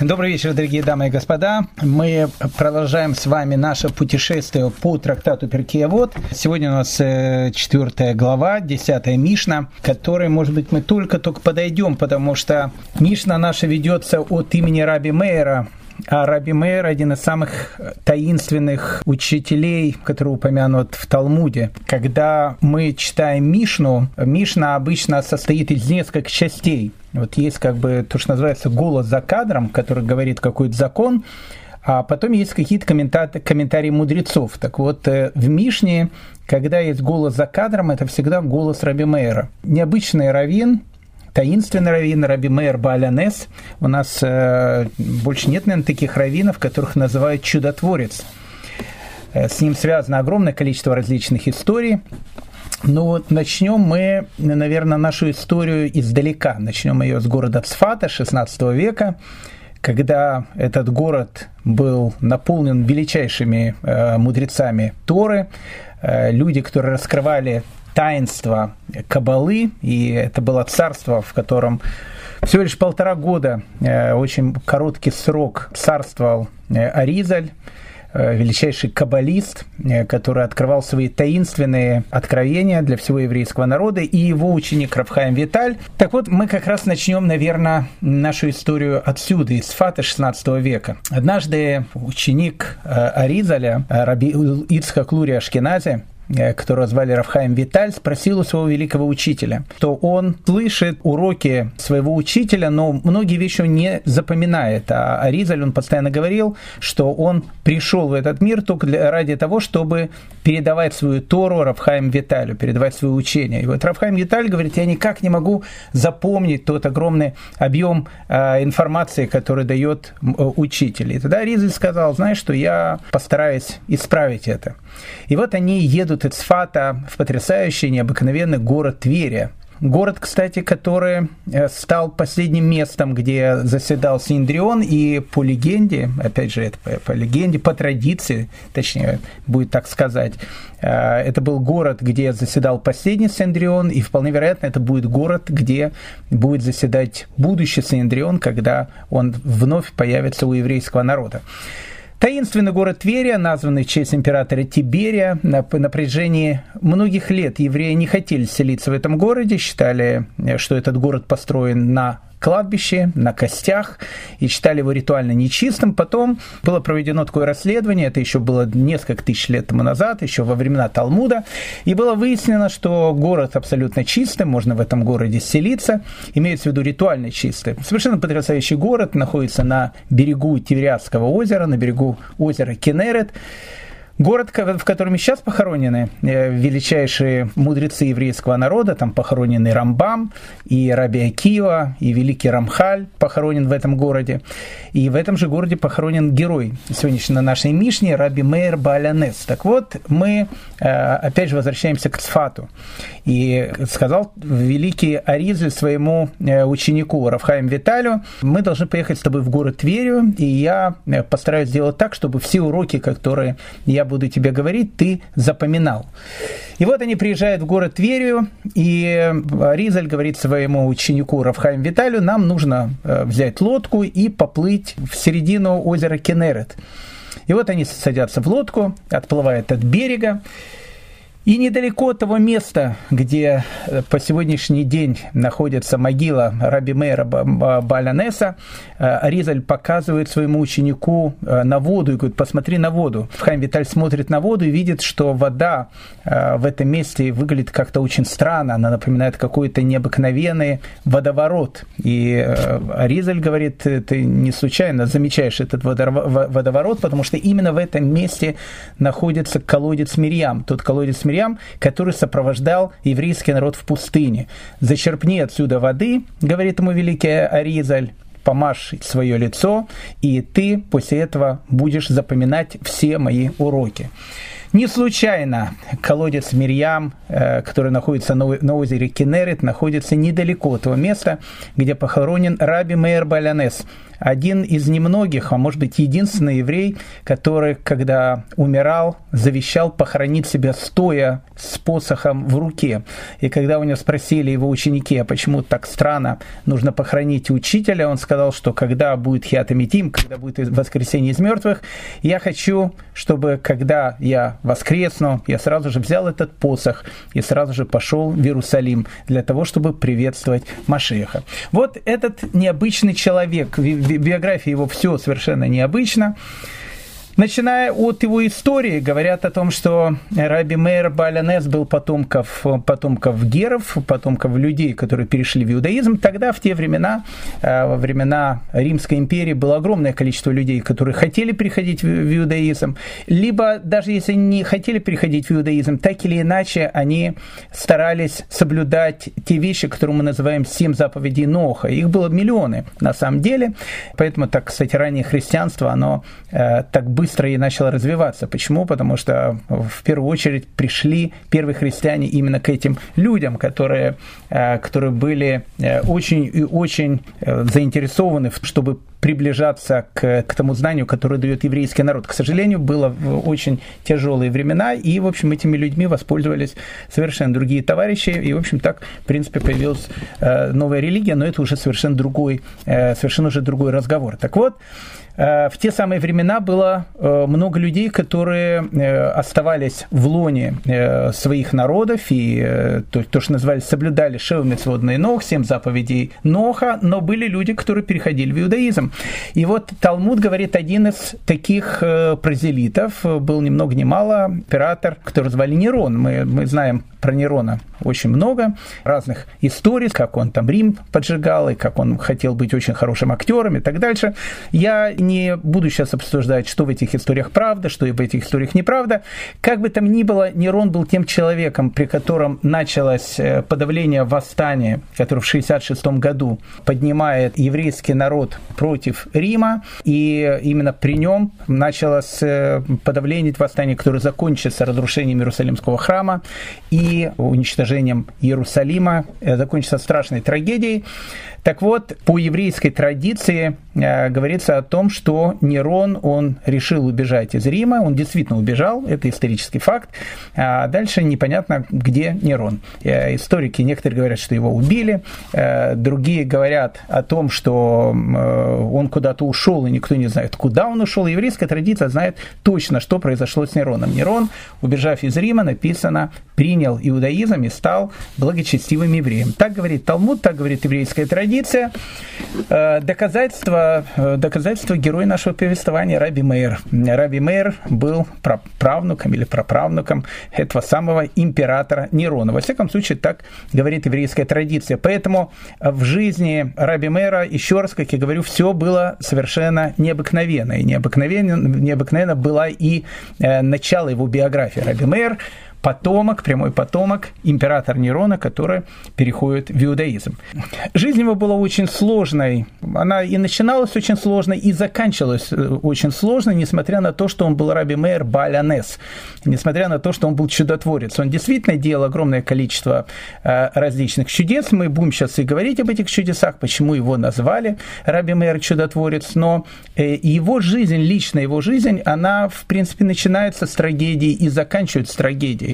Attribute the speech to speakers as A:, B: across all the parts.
A: Добрый вечер, дорогие дамы и господа. Мы продолжаем с вами наше путешествие по трактату Перкиявод. Сегодня у нас э, четвертая глава, десятая Мишна, к которой, может быть, мы только-только подойдем, потому что Мишна наша ведется от имени Раби Мейера, а Раби Мейер один из самых таинственных учителей, который упомянут в Талмуде. Когда мы читаем Мишну, Мишна обычно состоит из нескольких частей. Вот есть как бы то, что называется голос за кадром, который говорит какой-то закон, а потом есть какие-то комментарии, комментарии мудрецов. Так вот, э, в Мишне, когда есть голос за кадром, это всегда голос Раби Мейера. Необычный раввин, таинственный раввин Раби Мейер Баалянес. У нас э, больше нет, наверное, таких раввинов, которых называют чудотворец. Э, с ним связано огромное количество различных историй. Ну вот начнем мы, наверное, нашу историю издалека. Начнем ее с города Цфата 16 века, когда этот город был наполнен величайшими э, мудрецами Торы, э, люди, которые раскрывали таинство Кабалы, и это было царство, в котором всего лишь полтора года, э, очень короткий срок царствовал э, Аризаль, э, величайший каббалист, который открывал свои таинственные откровения для всего еврейского народа, и его ученик Равхаем Виталь. Так вот, мы как раз начнем, наверное, нашу историю отсюда, из Фата 16 века. Однажды ученик Аризаля, Раби Ицхак Лури Ашкенази, Э, которого звали Рафхаем Виталь, спросил у своего великого учителя, то он слышит уроки своего учителя, но многие вещи он не запоминает. А Аризаль, он постоянно говорил, что он пришел в этот мир только для, ради того, чтобы передавать свою Тору Рафхаем Виталю, передавать свое учение. И вот Рафхаем Виталь говорит, я никак не могу запомнить тот огромный объем э, информации, который дает э, учитель. И тогда Аризаль сказал, знаешь что, я постараюсь исправить это. И вот они едут из Фата в потрясающий, необыкновенный город Тверия. Город, кстати, который э, стал последним местом, где заседал Синдрион, и по легенде, опять же, это по, по легенде, по традиции, точнее, будет так сказать, э, это был город, где заседал последний Синдрион, и вполне вероятно, это будет город, где будет заседать будущий Синдрион, когда он вновь появится у еврейского народа. Таинственный город Тверия, названный в честь императора Тиберия, на напряжении многих лет евреи не хотели селиться в этом городе, считали, что этот город построен на кладбище, на костях, и считали его ритуально нечистым. Потом было проведено такое расследование, это еще было несколько тысяч лет тому назад, еще во времена Талмуда, и было выяснено, что город абсолютно чистый, можно в этом городе селиться, имеется в виду ритуально чистый. Совершенно потрясающий город, находится на берегу Тивериадского озера, на берегу озера Кенерет. Город, в котором сейчас похоронены э, величайшие мудрецы еврейского народа, там похоронены Рамбам и Раби Акива, и великий Рамхаль похоронен в этом городе. И в этом же городе похоронен герой сегодняшней нашей Мишне Раби Мейер Балянес. Так вот, мы э, опять же возвращаемся к Цфату. И сказал великий Аризель своему э, ученику Равхаем Виталю, мы должны поехать с тобой в город Тверию, и я постараюсь сделать так, чтобы все уроки, которые я буду тебе говорить, ты запоминал. И вот они приезжают в город Тверию, и Ризаль говорит своему ученику Равхаим Виталию, нам нужно э, взять лодку и поплыть в середину озера Кенерет. И вот они садятся в лодку, отплывают от берега, и недалеко от того места, где э, по сегодняшний день находится могила Раби Мейра Балянеса, э, Ризаль показывает своему ученику э, на воду и говорит, посмотри на воду. Хайм Виталь смотрит на воду и видит, что вода в этом месте выглядит как-то очень странно, она напоминает какой-то необыкновенный водоворот. И Ризаль говорит, ты не случайно замечаешь этот водоворот, потому что именно в этом месте находится колодец Мирьям, тот колодец Мирьям, Мирьям, который сопровождал еврейский народ в пустыне. «Зачерпни отсюда воды», говорит ему великий Аризаль, помажь свое лицо, и ты после этого будешь запоминать все мои уроки. Не случайно колодец Мирьям, э, который находится на озере Кенерет, находится недалеко от того места, где похоронен Раби Мейер Балянес – один из немногих, а может быть единственный еврей, который, когда умирал, завещал похоронить себя стоя с посохом в руке. И когда у него спросили его ученики, а почему так странно нужно похоронить учителя, он сказал, что когда будет хиатамитим, когда будет воскресение из мертвых, я хочу, чтобы когда я воскресну, я сразу же взял этот посох и сразу же пошел в Иерусалим для того, чтобы приветствовать Машеха. Вот этот необычный человек, биографии его все совершенно необычно. Начиная от его истории, говорят о том, что Раби Мейр Балянес был потомков, потомков геров, потомков людей, которые перешли в иудаизм. Тогда, в те времена, э, во времена Римской империи, было огромное количество людей, которые хотели приходить в иудаизм, либо даже если не хотели приходить в иудаизм, так или иначе они старались соблюдать те вещи, которые мы называем «семь заповедей Ноха». Их было миллионы на самом деле, поэтому так, кстати, раннее христианство, оно э, так быстро быстро и начало развиваться. Почему? Потому что в первую очередь пришли первые христиане именно к этим людям, которые, э, которые были э, очень и очень э, заинтересованы, чтобы приближаться к, к тому знанию, которое дает еврейский народ. К сожалению, было очень тяжелые времена, и, в общем, этими людьми воспользовались совершенно другие товарищи, и, в общем, так, в принципе, появилась новая религия, но это уже совершенно другой, совершенно уже другой разговор. Так вот, в те самые времена было э, много людей, которые э, оставались в лоне своих народов и то, то что называли, соблюдали шевмецводный ног, семь заповедей Ноха, но были люди, которые переходили в иудаизм. И вот Талмуд говорит, один из таких прозелитов был ни много ни мало император, который звали Нерон. Мы, мы знаем про Нерона очень много разных историй, как он там Рим поджигал, и как он хотел быть очень хорошим актером и так дальше. Я не буду сейчас обсуждать, что в этих историях правда, что в этих историях неправда. Как бы там ни было, Нерон был тем человеком, при котором началось э, подавление восстания, которое в 66 году поднимает еврейский народ против Рима, и именно при нем началось э, подавление восстания, которое закончится разрушением Иерусалимского храма, и уничтожением Иерусалима, э, закончится страшной трагедией. Так вот, по еврейской традиции говорится о том, что Нерон, он решил убежать из Рима, он действительно убежал, это исторический факт, а дальше непонятно, где Нерон. Э, историки некоторые говорят, что его убили, э, другие говорят о том, что э, он куда-то ушел, и никто не знает, куда он ушел. Еврейская традиция знает точно, что произошло с Нероном. Нерон, убежав из Рима, написано, принял иудаизм и стал благочестивым евреем. Так говорит Талмуд, так говорит еврейская традиция, традиция. Э, героя нашего повествования Раби Мейр. Раби Мейр был правнуком или праправнуком этого самого императора Нерона. Во всяком случае, так говорит еврейская традиция. Поэтому в жизни Раби Мейра, еще раз, как я говорю, все было совершенно необыкновенно. И необыкновенно, необыкновенно была и э, начало его биографии. Раби Мейр потомок, прямой потомок императора Нерона, который переходит в иудаизм. Жизнь его была очень сложной. Она и начиналась очень сложно, и заканчивалась э, очень сложно, несмотря на то, что он был Раби Мейер Балянес, несмотря на то, что он был чудотворец. Он действительно делал огромное количество э, различных чудес. Мы будем сейчас и говорить об этих чудесах, почему его назвали Раби Мейер чудотворец, но э, его жизнь, лично его жизнь, она, в принципе, начинается с трагедии и заканчивается с трагедией.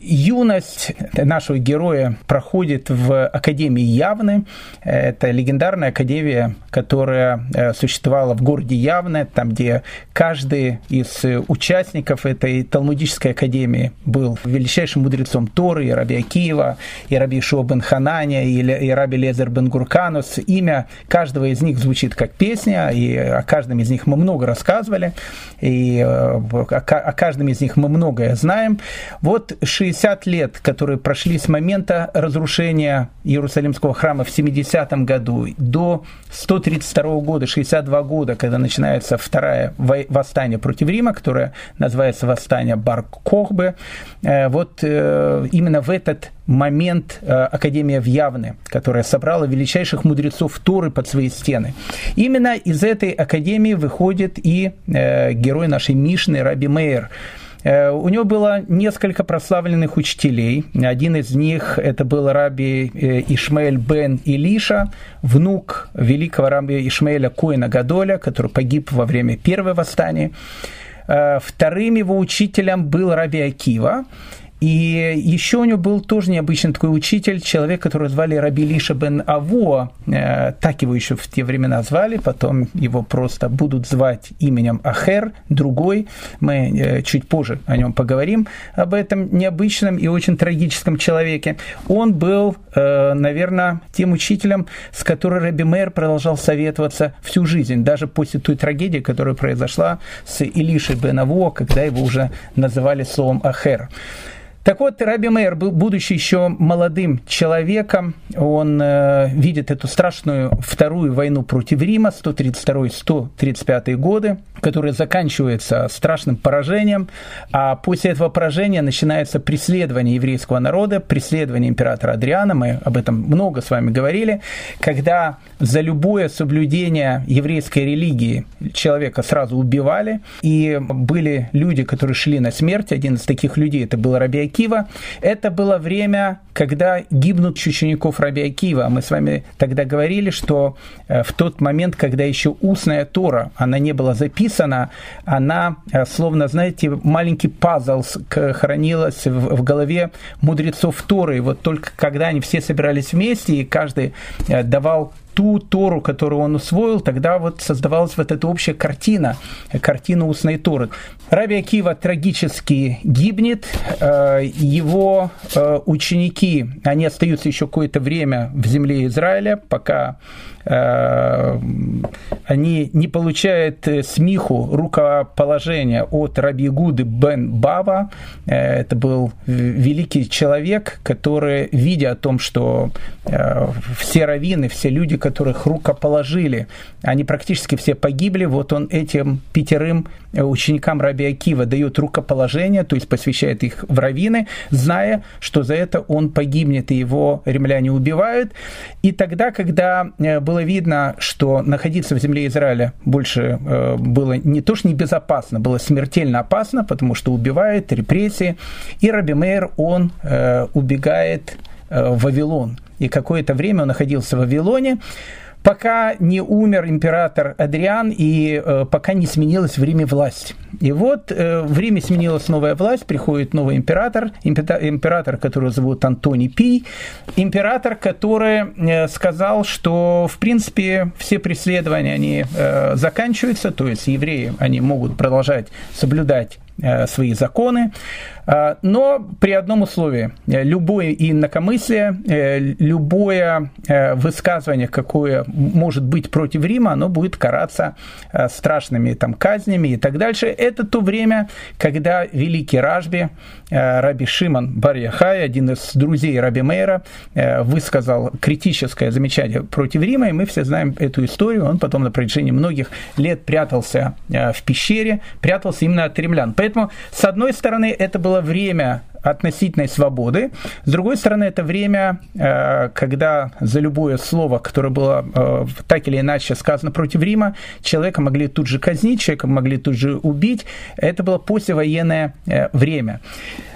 A: юность нашего героя проходит в Академии Явны. Это легендарная академия, которая э, существовала в городе Явне, там, где каждый из участников этой талмудической академии был величайшим мудрецом Торы, и Раби Акиева, и Раби Ишуа бен Хананя, и Раби Лезер бен Гурканус. Имя каждого из них звучит как песня, и о каждом из них мы много рассказывали, и э, о каждом из них мы многое знаем. Вот Вот 60 лет, которые прошли с момента разрушения Иерусалимского храма в 70 году до 132 года, 62 года, когда начинается второе восстание против Рима, которое называется восстание Бар-Кохбе, э, вот э, именно в этот момент э, Академия в Явне, которая собрала величайших мудрецов Торы под свои стены. Именно из этой академии выходит и герой нашей Мишны Раби Мейер. Э, у него было несколько прославленных учителей. Один из них это был раби Ишмаэль бен Илиша, внук великого раби Ишмаэля Коина Гадоля, который погиб во время первого восстания. Вторым его учителем был раби Акива. И еще у него был тоже необычный такой учитель, человек, которого звали Раби Лиша бен Аво, э, так его еще в те времена звали, потом его просто будут звать именем Ахер, другой. Мы э, чуть позже о нем поговорим, об этом необычном и очень трагическом человеке. Он был, э, наверное, тем учителем, с которым Раби Мэр продолжал советоваться всю жизнь, даже после той трагедии, которая произошла с Илишей бен Аво, когда его уже называли словом Ахер. Так вот, Раби Мейер, будучи еще молодым человеком, он э, видит эту страшную вторую войну против Рима, 132-135 годы, которая заканчивается страшным поражением, а после этого поражения начинается преследование еврейского народа, преследование императора Адриана, мы об этом много с вами говорили, когда за любое соблюдение еврейской религии человека сразу убивали, и были люди, которые шли на смерть, один из таких людей это был Раби Акива. Это было время, когда гибнут учеников Раби Акива. Мы с вами тогда говорили, что э, в тот момент, когда еще устная Тора, она не была записана, она, э, словно, знаете, маленький пазл хранилась в голове мудрецов Торы. Вот только когда они все собирались вместе, и каждый э, давал ту Тору, которую он усвоил, тогда вот создавалась вот эта общая картина, картина устной Торы. Раби Акива трагически гибнет, э, его э, ученики, они остаются еще какое-то время в земле Израиля, пока они не получают э, смиху рукоположения от Раби Гуды бен Бава. Э, это был великий человек, который, видя о том, что все раввины, все люди, которых рукоположили, они практически все погибли, вот он этим пятерым ученикам Раби Акива дает рукоположение, то есть посвящает их в раввины, зная, что за это он погибнет, и его римляне убивают. И тогда, когда был было видно, что находиться в земле Израиля больше э, было не то что небезопасно, было смертельно опасно, потому что убивает, репрессии. И Раби Мейер, он э, убегает э, в Вавилон. И какое-то время он находился в Вавилоне пока не умер император Адриан и э, пока не сменилась в Риме власть. И вот э, в Риме сменилась новая власть, приходит новый император, император, которого зовут Антоний Пий, император, который э, сказал, что в принципе все преследования они э, заканчиваются, то есть евреи они могут продолжать соблюдать свои законы, э, но при одном условии. Любое инакомыслие, э, любое высказывание, какое может быть против Рима, оно будет караться страшными там, казнями и так дальше. Это то время, когда великий Ражби, Раби Шиман Барьяхай, один из друзей Раби Мейра, высказал критическое замечание против Рима, и мы все знаем эту историю. Он потом на протяжении многих лет прятался в пещере, прятался именно от римлян. Поэтому, с одной стороны, это было время относительной свободы. С другой стороны, это время, э, когда за любое слово, которое было э, так или иначе сказано против Рима, человека могли тут же казнить, человека могли тут же убить. Это было послевоенное э, время.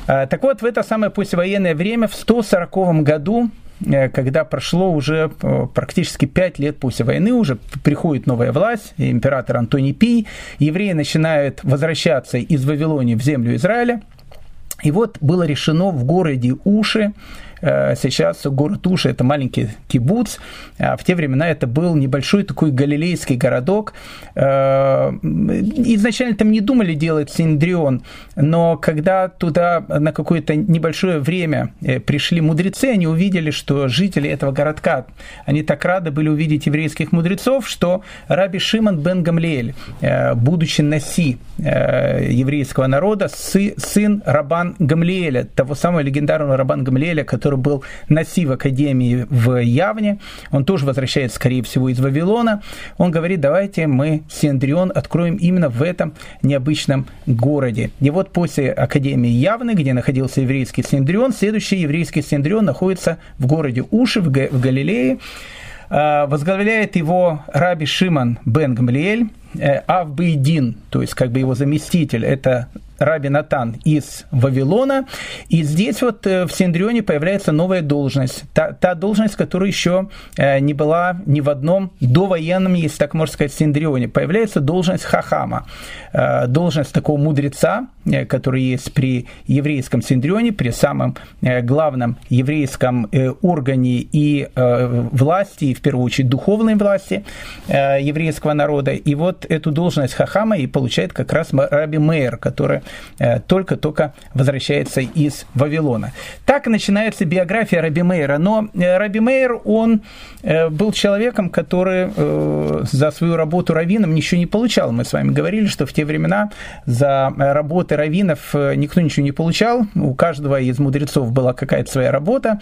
A: Так вот, в это самое послевоенное время, в 140 году, когда прошло уже э, практически пять лет после войны, уже приходит новая власть, император Антоний Пий, евреи начинают возвращаться из Вавилонии в землю Израиля, и вот было решено в городе Уши, сейчас город Уши – это маленький кибуц, а в те времена это был небольшой такой галилейский городок. Изначально там не думали делать Синдрион, но когда туда на какое-то небольшое время пришли мудрецы, они увидели, что жители этого городка, они так рады были увидеть еврейских мудрецов, что Раби Шимон бен Гамлиэль, будучи Наси еврейского народа, сын Рабан Гамлиэля, того самого легендарного Рабан Гамлиэля, который был Наси в Академии в Явне, он тоже возвращается, скорее всего, из Вавилона, он говорит, давайте мы Синдрион откроем именно в этом необычном городе. И вот после Академии Явны, где находился еврейский Синдрион, следующий еврейский Синдрион находится в городе Уши в Галилее, а, возглавляет его Раби Шиман бен Гамлиэль, Авбейдин, то есть как бы его заместитель, это Раби Натан из Вавилона. И здесь вот э, в Синдрионе появляется новая должность. Та, та должность, которая еще э, не была ни в одном довоенном, если так можно сказать, Синдрионе. Появляется должность Хахама. Э, должность такого мудреца, который есть при еврейском Синдрионе, при самом главном еврейском органе и власти, и в первую очередь духовной власти еврейского народа. И вот эту должность Хахама и получает как раз Раби Мейер, который Э, только-только возвращается из Вавилона. Так начинается биография Раби Мейера. Но э, Раби Мейер, он э, был человеком, который за свою работу раввином ничего не получал. Мы с вами говорили, что в те времена за работы раввинов никто ничего не получал. У каждого из мудрецов была какая-то своя работа.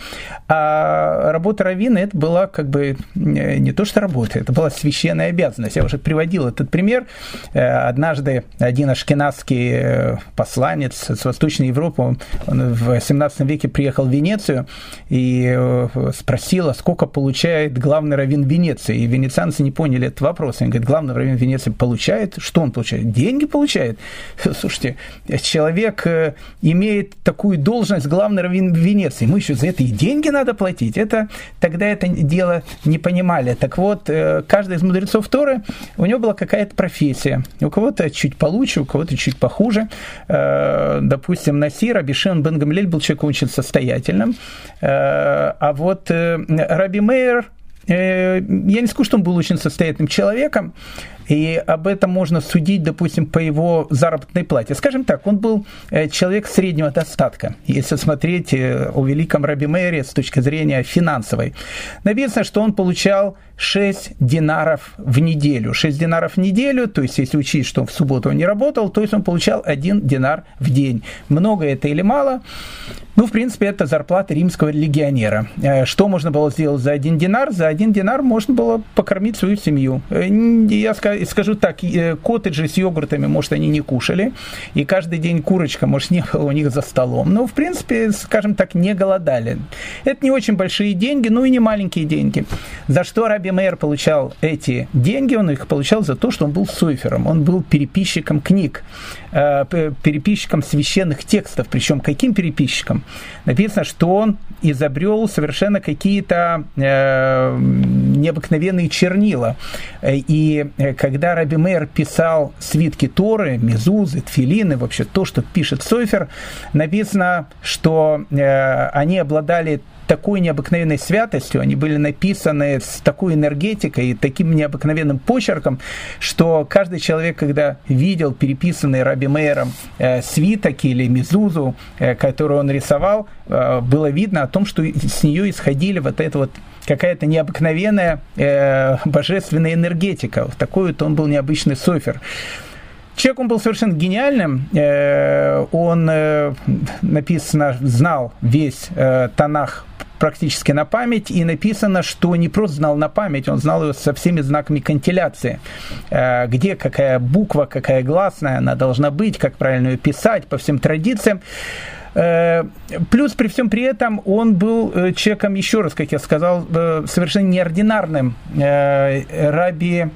A: А работа раввина это была как бы не то, что работа, это была священная обязанность. Я уже приводил этот пример. Однажды один ашкенадский посланец с Восточной Европы, он в 17 веке приехал в Венецию и э, спросил, а сколько получает главный раввин Венеции. И венецианцы не поняли этот вопрос. Они говорят, главный раввин Венеции получает? Что он получает? Деньги получает? Слушайте, человек э, имеет такую должность главный раввин Венеции, ему еще за это и деньги надо платить. Это тогда это дело не понимали. Так вот, э, каждый из мудрецов Торы, у него была какая-то профессия. У кого-то чуть получше, у кого-то чуть похуже. Э, допустим, Насир, Абишин Бен Гамлель был человеком очень состоятельным, э, а вот э, Раби Мейер, я не скажу, что он был очень состоятельным человеком, и об этом можно судить, допустим, по его заработной плате. Скажем так, он был э, человек среднего достатка, если смотреть э, о великом Раби Мэре с точки зрения финансовой. Написано, что он получал 6 динаров в неделю. 6 динаров в неделю, то есть если учесть, что в субботу он не работал, то есть он получал 1 динар в день. Много это или мало? Ну, в принципе, это зарплата римского легионера. Э, что можно было сделать за один динар? За один динар можно было покормить свою семью. Я скажу, скажу так, э, коттеджи с йогуртами, может, они не кушали, и каждый день курочка, может, не было у них за столом. Но, в принципе, скажем так, не голодали. Это не очень большие деньги, ну и не маленькие деньги. За что Раби Мейер получал эти деньги? Он их получал за то, что он был суйфером, он был переписчиком книг, э, переписчиком священных текстов. Причем каким переписчиком? Написано, что он изобрел совершенно какие-то э, необыкновенные чернила. И когда Раби Мейер писал свитки Торы, Мезузы, Тфилины, вообще то, что пишет Сойфер, написано, что э, они обладали такой необыкновенной святостью, они были написаны с такой энергетикой и таким необыкновенным почерком, что каждый человек, когда видел переписанный Раби Мейером э, свиток или мизузу, э, которую он рисовал, э, было видно о том, что с нее исходили вот это вот какая-то необыкновенная э, божественная энергетика. Такой вот он был необычный софер. Человек был совершенно гениальным. Э, он, э, написано, знал весь э, Танах практически на память, и написано, что не просто знал на память, он знал его со всеми знаками кантиляции, где какая буква, какая гласная она должна быть, как правильно ее писать по всем традициям. Плюс при всем при этом он был человеком, еще раз, как я сказал, совершенно неординарным. Раби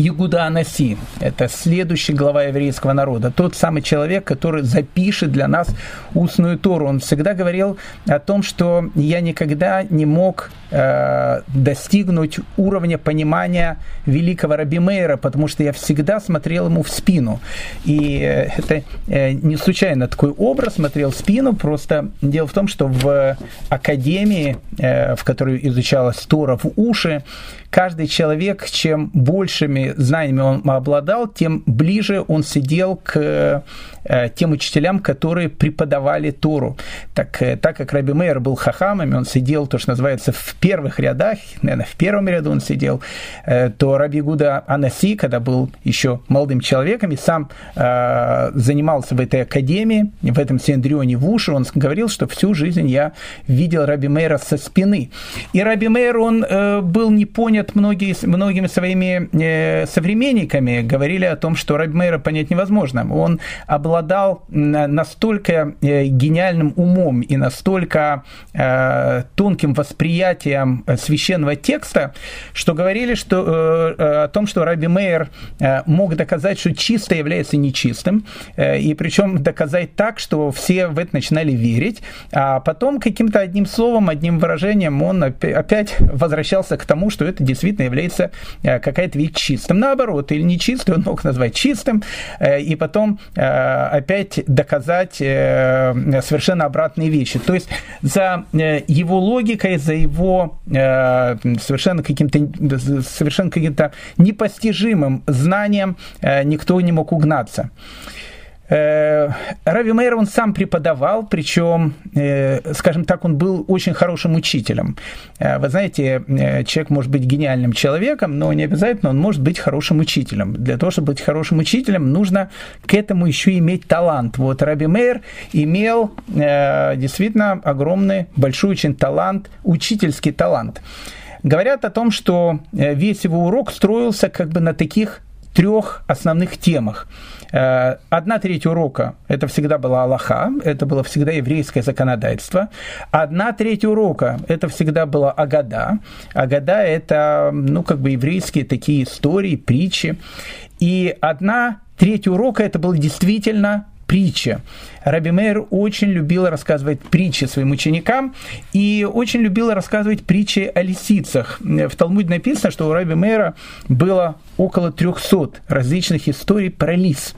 A: Ягуда Анаси. Это следующий глава еврейского народа. Тот самый человек, который запишет для нас устную Тору. Он всегда говорил о том, что я никогда не мог э, достигнуть уровня понимания великого Раби Мейера, потому что я всегда смотрел ему в спину. И э, это э, не случайно такой образ смотрел в спину, просто дело в том, что в академии, э, в которой изучалась Тора в уши, каждый человек, чем большими знаниями он обладал, тем ближе он сидел к э, тем учителям, которые преподавали Тору. Так, э, так как Раби Мейер был хахамами, он сидел, то, что называется, в первых рядах, наверное, в первом ряду он сидел, э, то Раби Гуда Анаси, когда был еще молодым человеком и сам занимался в этой академии, в этом Синдрионе в уши, он говорил, что всю жизнь я видел Раби Мейера со спины. И Раби Мейер, он был не понят понят многие, многими своими э, современниками, говорили о том, что Раби Мейра понять невозможно. Он обладал настолько э, гениальным умом и настолько э, тонким восприятием священного текста, что говорили что, о том, что Раби Мейер мог доказать, что чисто является нечистым, и причем доказать так, что все в это начинали верить, а потом каким-то одним словом, одним выражением он опять возвращался к тому, что это действительно является э, какая-то вещь чистым. Наоборот, или нечистым он мог назвать чистым, э, и потом э, опять доказать совершенно обратные вещи. То есть за его логикой, за его совершенно каким-то совершенно каким-то непостижимым знанием никто не мог угнаться. Э, Рави Мейер он сам преподавал, причем, э, скажем так, он был очень хорошим учителем. Э, вы знаете, человек может быть гениальным человеком, но не обязательно он может быть хорошим учителем. Для того, чтобы быть хорошим учителем, нужно к этому еще иметь талант. Вот Раби Мейер имел действительно огромный, большой очень талант, учительский талант. Говорят о том, что весь его урок строился как бы на таких трех основных темах – Э, одна треть урока – это всегда была Аллаха, это было всегда еврейское законодательство. Одна треть урока – это всегда была Агада. Агада – это, ну, как бы еврейские такие истории, притчи. И одна треть урока – это было действительно притча. Раби Мейер очень любил рассказывать притчи своим ученикам и очень любил рассказывать притчи о лисицах. В Талмуде написано, что у Раби Мейера было около 300 различных историй про лис.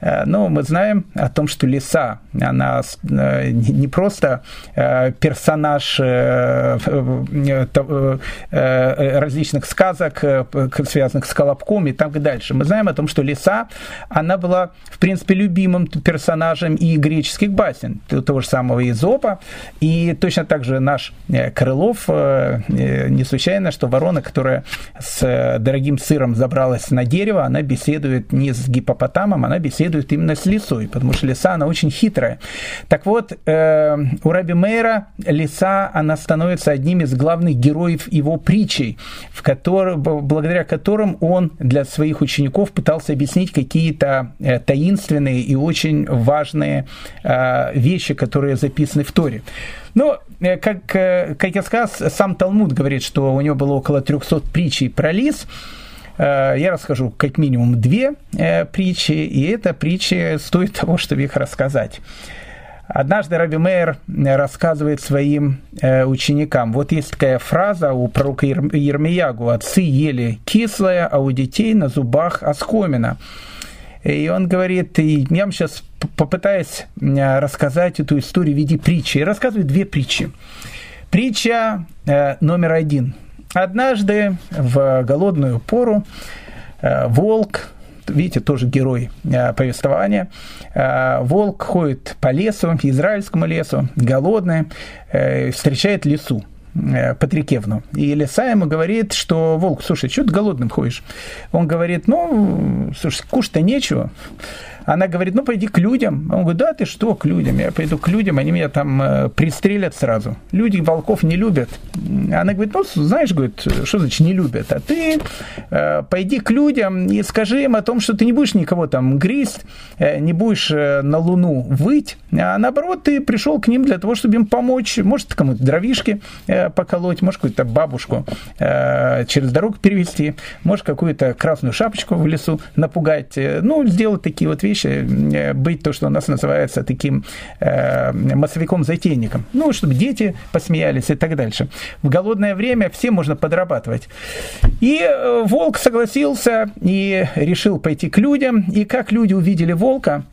A: Э, но мы знаем о том, что лиса, она э, не просто э, персонаж различных сказок, связанных с Колобком и так дальше. Мы знаем о том, что лиса, она была, в принципе, любимым персонажем и греческих басен, того же самого Изопа, и точно так же наш Крылов, не случайно, что ворона, которая с дорогим сыром забралась на дерево, она беседует не с гипопотамом, она беседует следует именно с лисой, потому что лиса, она очень хитрая. Так вот, э, у Раби Мейра лиса, она становится одним из главных героев его притчей, в который, благодаря которым он для своих учеников пытался объяснить какие-то э, таинственные и очень важные э, вещи, которые записаны в Торе. Ну, э, как, э, как я сказал, сам Талмуд говорит, что у него было около 300 притчей про лис, я расскажу как минимум две э, притчи, и эта притча стоит того, чтобы их рассказать. Однажды Раби Мейер рассказывает своим э, ученикам, вот есть такая фраза у пророка Ермиягу, «Отцы ели кислое, а у детей на зубах оскомина». И он говорит, и я вам сейчас попытаюсь рассказать эту историю в виде притчи. И рассказывает две притчи. Притча номер один – Однажды в голодную пору э, волк, видите, тоже герой э, повествования, э, волк ходит по лесу, израильскому лесу, голодный, встречает лису Патрикевну. И лиса ему говорит, что волк, слушай, что ты голодным ходишь? Он говорит, ну, слушай, кушать-то нечего. Она говорит, ну, пойди к людям. Он говорит, да, ты что, к людям? Я пойду к людям, они меня там э, пристрелят сразу. Люди волков не любят. Она говорит, ну, знаешь, говорит, что значит не любят? А ты э, пойди к людям и скажи им о том, что ты не будешь никого там грызть, э, не будешь э, на луну выть, а наоборот, ты пришел к ним для того, чтобы им помочь, может, кому-то дровишки э, поколоть, может, какую-то бабушку э, через дорогу перевести, может, какую-то красную шапочку в лесу напугать, э, ну, сделать такие вот вещи, э, быть то, что у нас называется таким э, массовиком-затейником, ну, чтобы дети посмеялись и так дальше. В голодное время всем можно подрабатывать. И э, волк согласился и решил пойти к людям, и как люди увидели волка,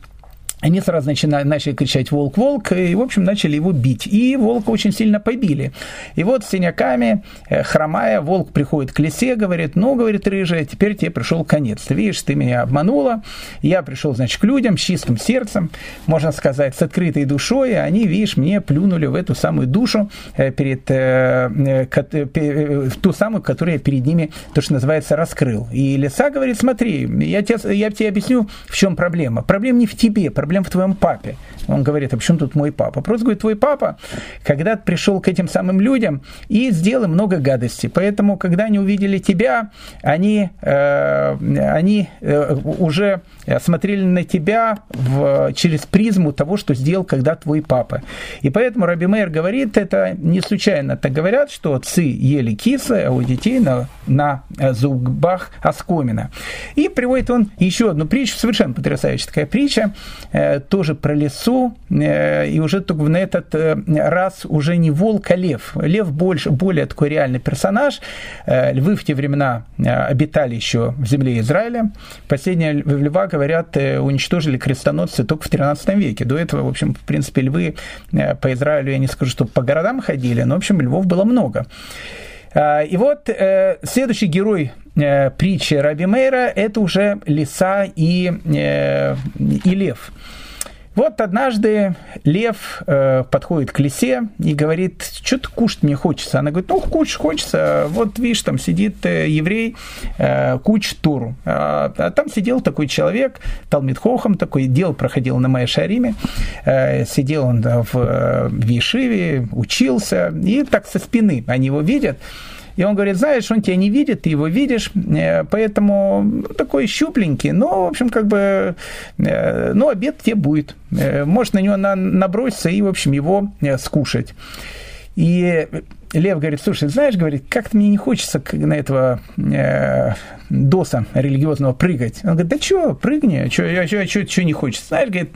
A: они сразу начали, начали кричать «Волк, волк!» и, в общем, начали его бить. И волка очень сильно побили. И вот с синяками, э, хромая, волк приходит к лисе, говорит, ну, говорит, рыжая, теперь тебе пришел конец. Ты видишь, ты меня обманула, я пришел, значит, к людям с чистым сердцем, можно сказать, с открытой душой, и они, видишь, мне плюнули в эту самую душу, э, перед, э, в ту самую, которую я перед ними, то, что называется, раскрыл. И лиса говорит, смотри, я тебе, я тебе объясню, в чем проблема. Проблема не в тебе, проблема проблема в твоем папе. Он говорит, а почему тут мой папа? Просто говорит, твой папа когда пришел к этим самым людям и сделал много гадостей. Поэтому, когда они увидели тебя, они, э, они э, уже смотрели на тебя в, через призму того, что сделал когда твой папа. И поэтому Раби Мейер говорит, это не случайно так говорят, что отцы ели кислое, а у детей на, на зубах оскомина. И приводит он еще одну притчу, совершенно потрясающая такая притча, тоже про лесу, э, и уже только на этот э, раз уже не волк, а лев. Лев больше, более такой реальный персонаж. Львы в те времена обитали еще в земле Израиля. Последние льва, говорят, уничтожили крестоносцы только в 13 веке. До этого, в общем, в принципе, львы по Израилю, я не скажу, что по городам ходили, но, в общем, львов было много. И вот следующий герой э, притчи Раби Мейра – это уже лиса и, и лев. Вот однажды лев э, подходит к лисе и говорит, что-то кушать мне хочется. Она говорит, ну, кушать хочется. Вот, видишь, там сидит э, еврей, э, кучит Туру. А, а там сидел такой человек, Талмит Хохам, такой дел проходил на моей шариме. Э, сидел он в, э, в Ешиве, учился, и так со спины они его видят. И он говорит, знаешь, он тебя не видит, ты его видишь, э, поэтому такой щупленький, но, в общем, как бы, ну, обед тебе будет. Э, Можешь на него наброситься и, в общем, его скушать. И Лев говорит, слушай, знаешь, говорит, как-то мне не хочется на этого э, доса религиозного прыгать. Он говорит, да что, прыгни, что не хочется. Знаешь, говорит,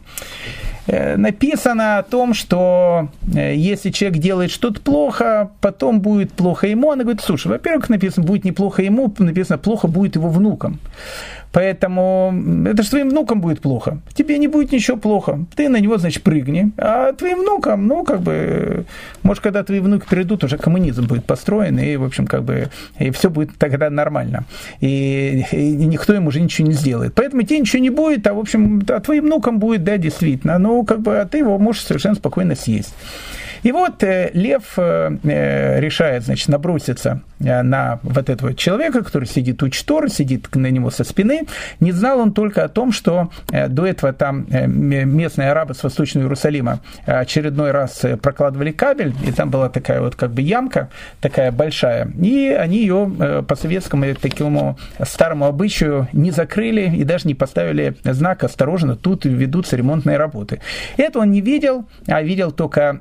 A: Э, написано о том, что э, если человек делает что-то плохо, потом будет плохо ему. Она говорит, слушай, во-первых, написано, будет неплохо ему, написано, плохо будет его внукам. Поэтому это же твоим внукам будет плохо. Тебе не будет ничего плохо. Ты на него, значит, прыгни. А твоим внукам, ну, как бы, может, когда твои внуки придут, уже коммунизм будет построен, и, в общем, как бы, и все будет тогда нормально. И, и никто им уже ничего не сделает. Поэтому тебе ничего не будет, а, в общем, а твоим внукам будет, да, действительно. Ну, как бы, а ты его можешь совершенно спокойно съесть. И вот э, Лев э, э, решает, значит, наброситься на вот этого человека, который сидит у Чтора, сидит на него со спины. Не знал он только о том, что до этого там местные арабы с Восточного Иерусалима очередной раз прокладывали кабель, и там была такая вот как бы ямка, такая большая, и они ее по советскому такому старому обычаю не закрыли и даже не поставили знак «Осторожно, тут ведутся ремонтные работы». Это он не видел, а видел только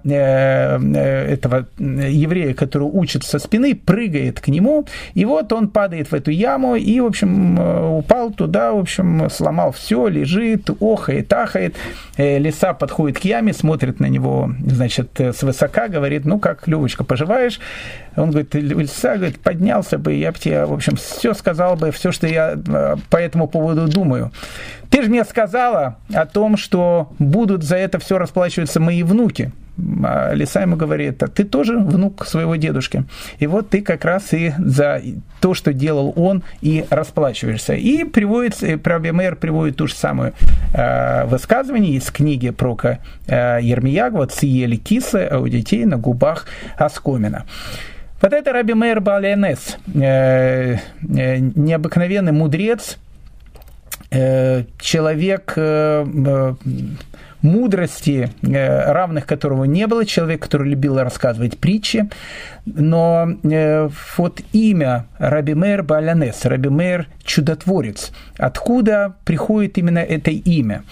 A: этого еврея, который учит со спины, прыгает к нему, и вот он падает в эту яму и, в общем, э, упал туда, в общем, сломал все, лежит, охает, ахает. Э, лиса подходит к яме, смотрит на него, значит, свысока, говорит, ну как, Левочка, поживаешь? Он говорит, Лиса, говорит, поднялся бы, я бы тебе, в общем, все сказал бы, все, что я по этому поводу думаю. Ты же мне сказала о том, что будут за это все расплачиваться мои внуки. А Лиса ему говорит, а ты тоже внук своего дедушки. И вот ты как раз и за то, что делал он, и расплачиваешься. И приводит, Праби Мэр приводит ту же самую э, высказывание из книги про э, Ермиягу, вот съели кисы, а у детей на губах оскомина. Вот это Раби Мейр Баленес, э, э, необыкновенный мудрец, человек мудрости, равных которого не было, человек, который любил рассказывать притчи, но вот имя Раби Мэр Балянес, Раби Мэр чудотворец, откуда приходит именно это имя?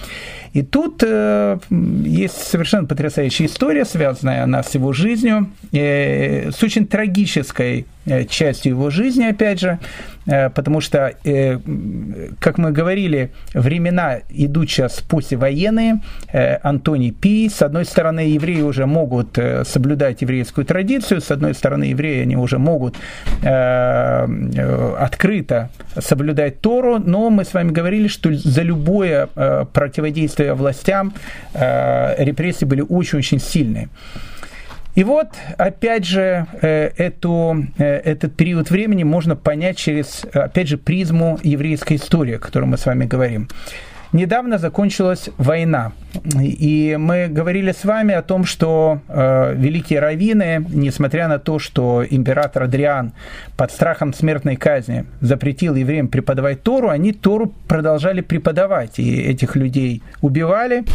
A: И тут э, есть совершенно потрясающая история, связанная она с его жизнью, э, с очень трагической э, частью его жизни, опять же, э, потому что, э, как мы говорили, времена идут сейчас послевоенные, э, Антоний Пи, с одной стороны, евреи уже могут э, соблюдать еврейскую традицию, с одной стороны, евреи, они уже могут э, э, открыто соблюдать Тору, но мы с вами говорили, что за любое э, противодействие противодействия властям, э, репрессии были очень-очень сильные. И вот, опять же, э, эту, э, этот период времени можно понять через, опять же, призму еврейской истории, о которой мы с вами говорим. Недавно закончилась война, и мы говорили с вами о том, что э, великие раввины, несмотря на то, что император Адриан под страхом смертной казни запретил евреям преподавать Тору, они Тору продолжали преподавать, и этих людей убивали.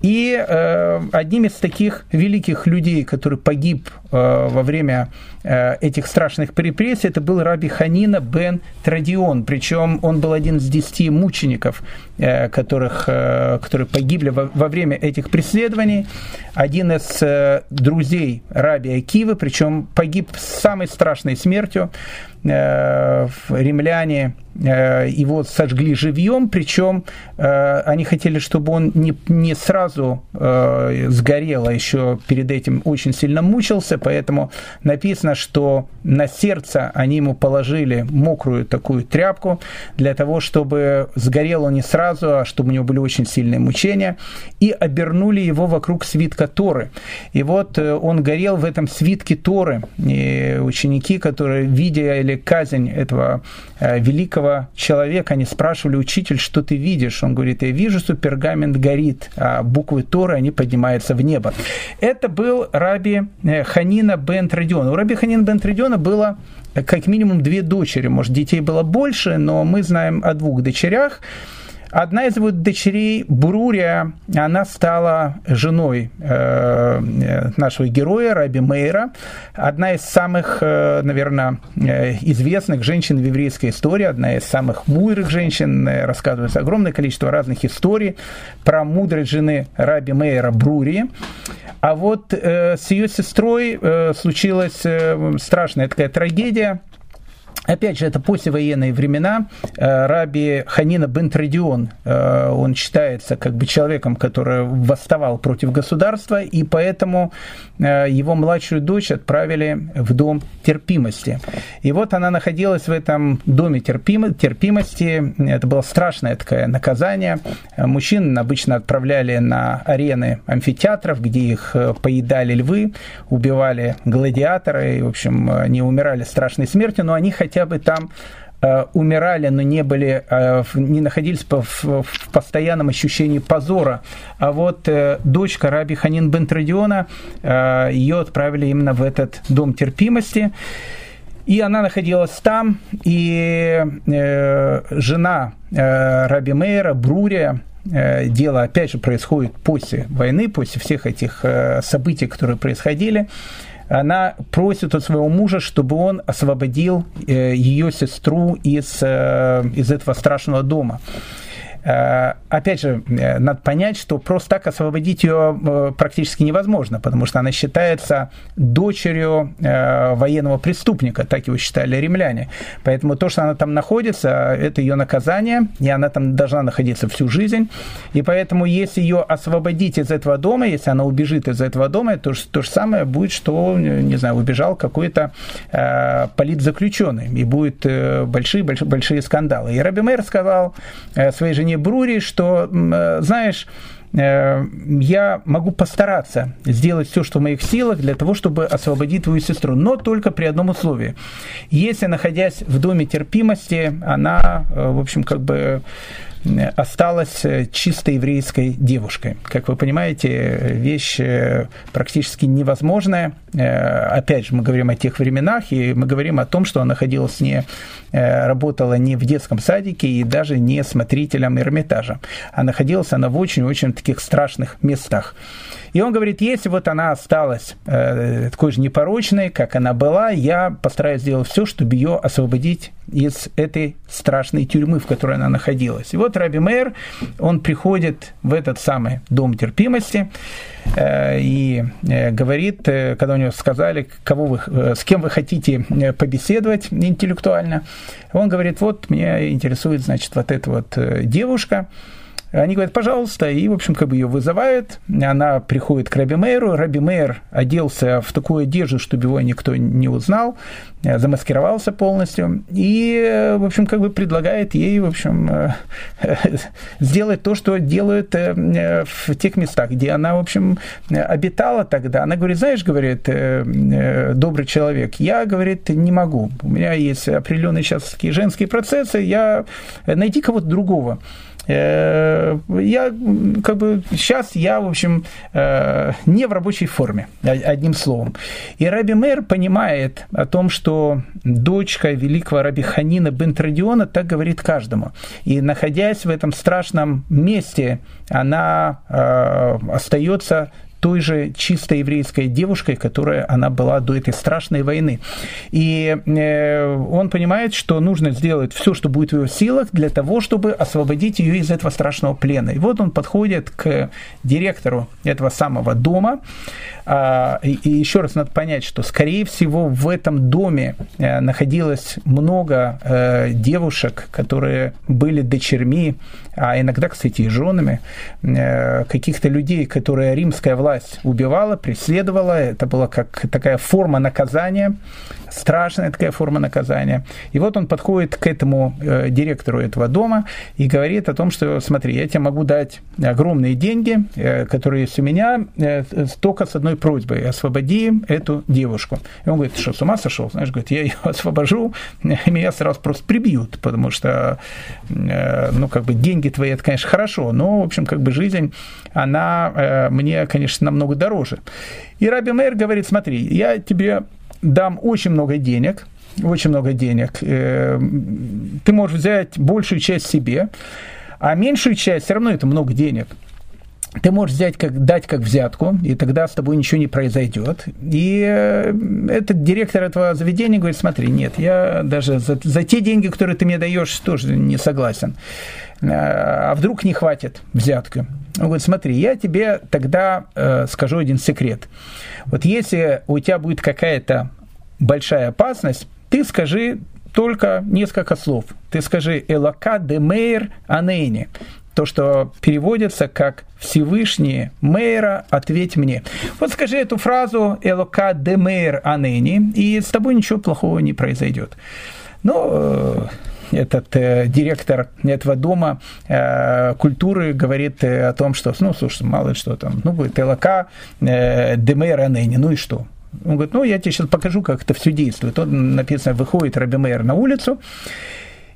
A: И э, одним из таких великих людей, который погиб во время э, этих страшных репрессий, это был раби Ханина бен Традион, причем он был один из десяти мучеников, э, которых, э, которые погибли во, во время этих преследований. Один из э, друзей Раби Акивы, причем погиб самой страшной смертью, э, римляне Э, его сожгли живьем, причем э, они хотели, чтобы он не, не сразу э, сгорел, а еще перед этим очень сильно мучился, поэтому написано, что на сердце они ему положили мокрую такую тряпку для того, чтобы сгорел он не сразу, а чтобы у него были очень сильные мучения, и обернули его вокруг свитка Торы. И вот он горел в этом свитке Торы, и ученики, которые видели казнь этого великого великого человека, они спрашивали, учитель, что ты видишь? Он говорит, я вижу, что пергамент горит, а буквы Торы, они поднимаются в небо. Это был раби э, Ханина бен Традиона. У раби Ханина бен Традиона было э, как минимум две дочери, может, детей было больше, но мы знаем о двух дочерях. Одна из его дочерей, Брурия, она стала женой э, нашего героя, Раби Мейра. Одна из самых, э, наверное, э, известных женщин в еврейской истории, одна из самых мудрых женщин. Рассказывается огромное количество разных историй про мудрость жены Раби Мейра Брурии. А вот с ее сестрой случилась страшная такая трагедия – Опять же, это послевоенные времена. Э, раби Ханина бен Традион, э, он считается как бы человеком, который восставал против государства, и поэтому э, его младшую дочь отправили в дом терпимости. И вот она находилась в этом доме терпимости. Это было страшное такое наказание. Мужчин обычно отправляли на арены амфитеатров, где их поедали львы, убивали гладиаторы, и, в общем, они умирали страшной смертью, но они хотели хотя бы там э, умирали, но не были, э, не находились в, постоянном ощущении позора. А вот э, дочка Раби Ханин бен Традиона, ее отправили именно в этот дом терпимости. И она находилась там, и жена Раби Мейера, Брурия, дело опять же происходит после войны, после всех этих событий, которые происходили, она просит от своего мужа, чтобы он освободил э, ее сестру из, э, из этого страшного дома. Э, опять же, э, надо понять, что просто так освободить ее э, практически невозможно, потому что она считается дочерью военного преступника, так его считали римляне. Поэтому то, что она там находится, это ее наказание, и она там должна находиться всю жизнь. И поэтому, если ее освободить из этого дома, если она убежит из этого дома, то, то же самое будет, что, не знаю, убежал какой-то политзаключенный, и будет большие, большие, большие скандалы. И Раби Мэр сказал своей жене Брури, что, э, знаешь, я могу постараться сделать все, что в моих силах, для того, чтобы освободить твою сестру, но только при одном условии. Если, находясь в доме терпимости, она, в общем, как бы осталась э, чисто еврейской девушкой. Как вы понимаете, вещь э, практически невозможная. Э, опять же, мы говорим о тех временах, и мы говорим о том, что она находилась не, работала не в детском садике и даже не смотрителем Эрмитажа, а находилась она в очень-очень таких страшных местах. И он говорит, если вот она осталась э, такой же непорочной, как она была, я постараюсь сделать все, чтобы ее освободить из этой страшной тюрьмы, в которой она находилась. И вот Раби Мэр, он приходит в этот самый дом терпимости э, и э, говорит, э, когда у него сказали, кого вы, э, с кем вы хотите э, побеседовать интеллектуально, он говорит, вот меня интересует, значит, вот эта вот э, девушка, они говорят, пожалуйста, и, в общем, как бы ее вызывают. Она приходит к Раби Мейру. Раби Мейр оделся в такую одежду, чтобы его никто не узнал, замаскировался полностью. И, в общем, как бы предлагает ей, в общем, сделать то, что делают э, в тех местах, где она, в общем, обитала тогда. Она говорит, знаешь, говорит, э, э, добрый человек, я, говорит, не могу. У меня есть определенные сейчас такие женские процессы, я найди кого-то другого. Э, я как бы сейчас я, в общем, э, не в рабочей форме, одним словом. И Раби Мэр понимает о том, что дочка великого Раби Ханина бен Традиона так говорит каждому. И находясь в этом страшном месте, она э, остается той же чисто еврейской девушкой, которая она была до этой страшной войны. И э, он понимает, что нужно сделать все, что будет в его силах, для того, чтобы освободить ее из этого страшного плена. И вот он подходит к директору этого самого дома, а, и еще раз надо понять, что, скорее всего, в этом доме э, находилось много э, девушек, которые были дочерьми, а иногда, кстати, и женами э, каких-то людей, которые римская власть убивала, преследовала. Это была как такая форма наказания страшная такая форма наказания. И вот он подходит к этому э, директору этого дома и говорит о том, что смотри, я тебе могу дать огромные деньги, э, которые есть у меня, э, только с одной просьбой, освободи эту девушку. И он говорит, что, с ума сошел? Знаешь, говорит, я ее освобожу, меня сразу просто прибьют, потому что, э, ну, как бы деньги твои, это, конечно, хорошо, но, в общем, как бы жизнь, она э, мне, конечно, намного дороже. И Раби Мейер говорит, смотри, я тебе дам очень много денег, очень много денег. Э, ты можешь взять большую часть себе, а меньшую часть, все равно это много денег. Ты можешь взять как, дать как взятку, и тогда с тобой ничего не произойдет. И э, этот директор этого заведения говорит, смотри, нет, я даже за, за те деньги, которые ты мне даешь, тоже не согласен. А вдруг не хватит взятка? Он говорит, смотри, я тебе тогда э, скажу один секрет. Вот если у тебя будет какая-то большая опасность, ты скажи только несколько слов. Ты скажи «Элака де мейр анейни», то, что переводится как «Всевышний Мейра, ответь мне». Вот скажи эту фразу «Элока де мейр анейни», и с тобой ничего плохого не произойдет. Ну, э, этот э, директор этого дома э, культуры говорит э, о том, что, ну, слушай, мало ли что там, ну, будет ЛК, э, ДМР, НН, ну и что? Он говорит, ну, я тебе сейчас покажу, как это все действует. Он, написано, выходит Раби Мейер на улицу,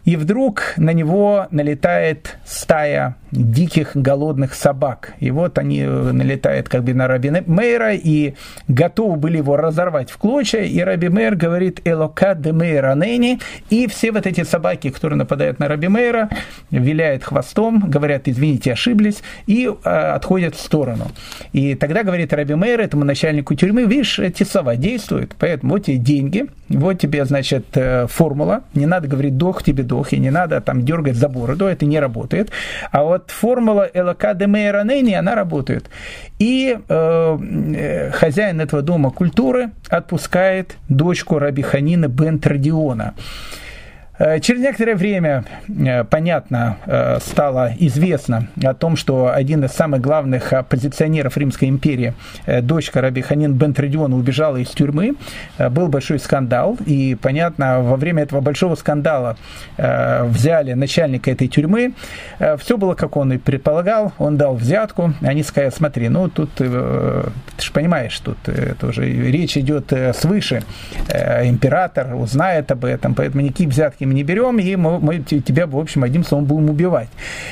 A: и вдруг на него налетает стая диких голодных собак. И вот они налетают как бы на Раби Мейра и готовы были его разорвать в клочья. И Раби Мейр говорит «Элока де Мейра нени». И все вот эти собаки, которые нападают на Раби Мейра, виляют хвостом, говорят «Извините, ошиблись», и э, отходят в сторону. И тогда говорит Раби Мейр этому начальнику тюрьмы «Видишь, эти слова действуют, поэтому вот тебе деньги, вот тебе, значит, э, формула, не надо говорить «дох тебе дох», и не надо там дергать за бороду, это не работает. А вот формула ЛК Демейранени, она работает. И э, э, хозяин этого дома культуры отпускает дочку Рабиханина Бен Традиона. Э, через некоторое время, э, понятно, э, стало известно о том, что один из самых главных оппозиционеров Римской империи, дочка Раби Ханин Бентридиона, убежала из тюрьмы. Был большой скандал, и, понятно, во время этого большого скандала взяли начальника этой тюрьмы. Все было, как он и предполагал, он дал взятку. Они сказали, смотри, ну тут, ты же понимаешь, тут тоже речь идет свыше. Император узнает об этом, поэтому никакие взятки мы не берем, и мы, мы тебя, в общем, одним словом будем убивать.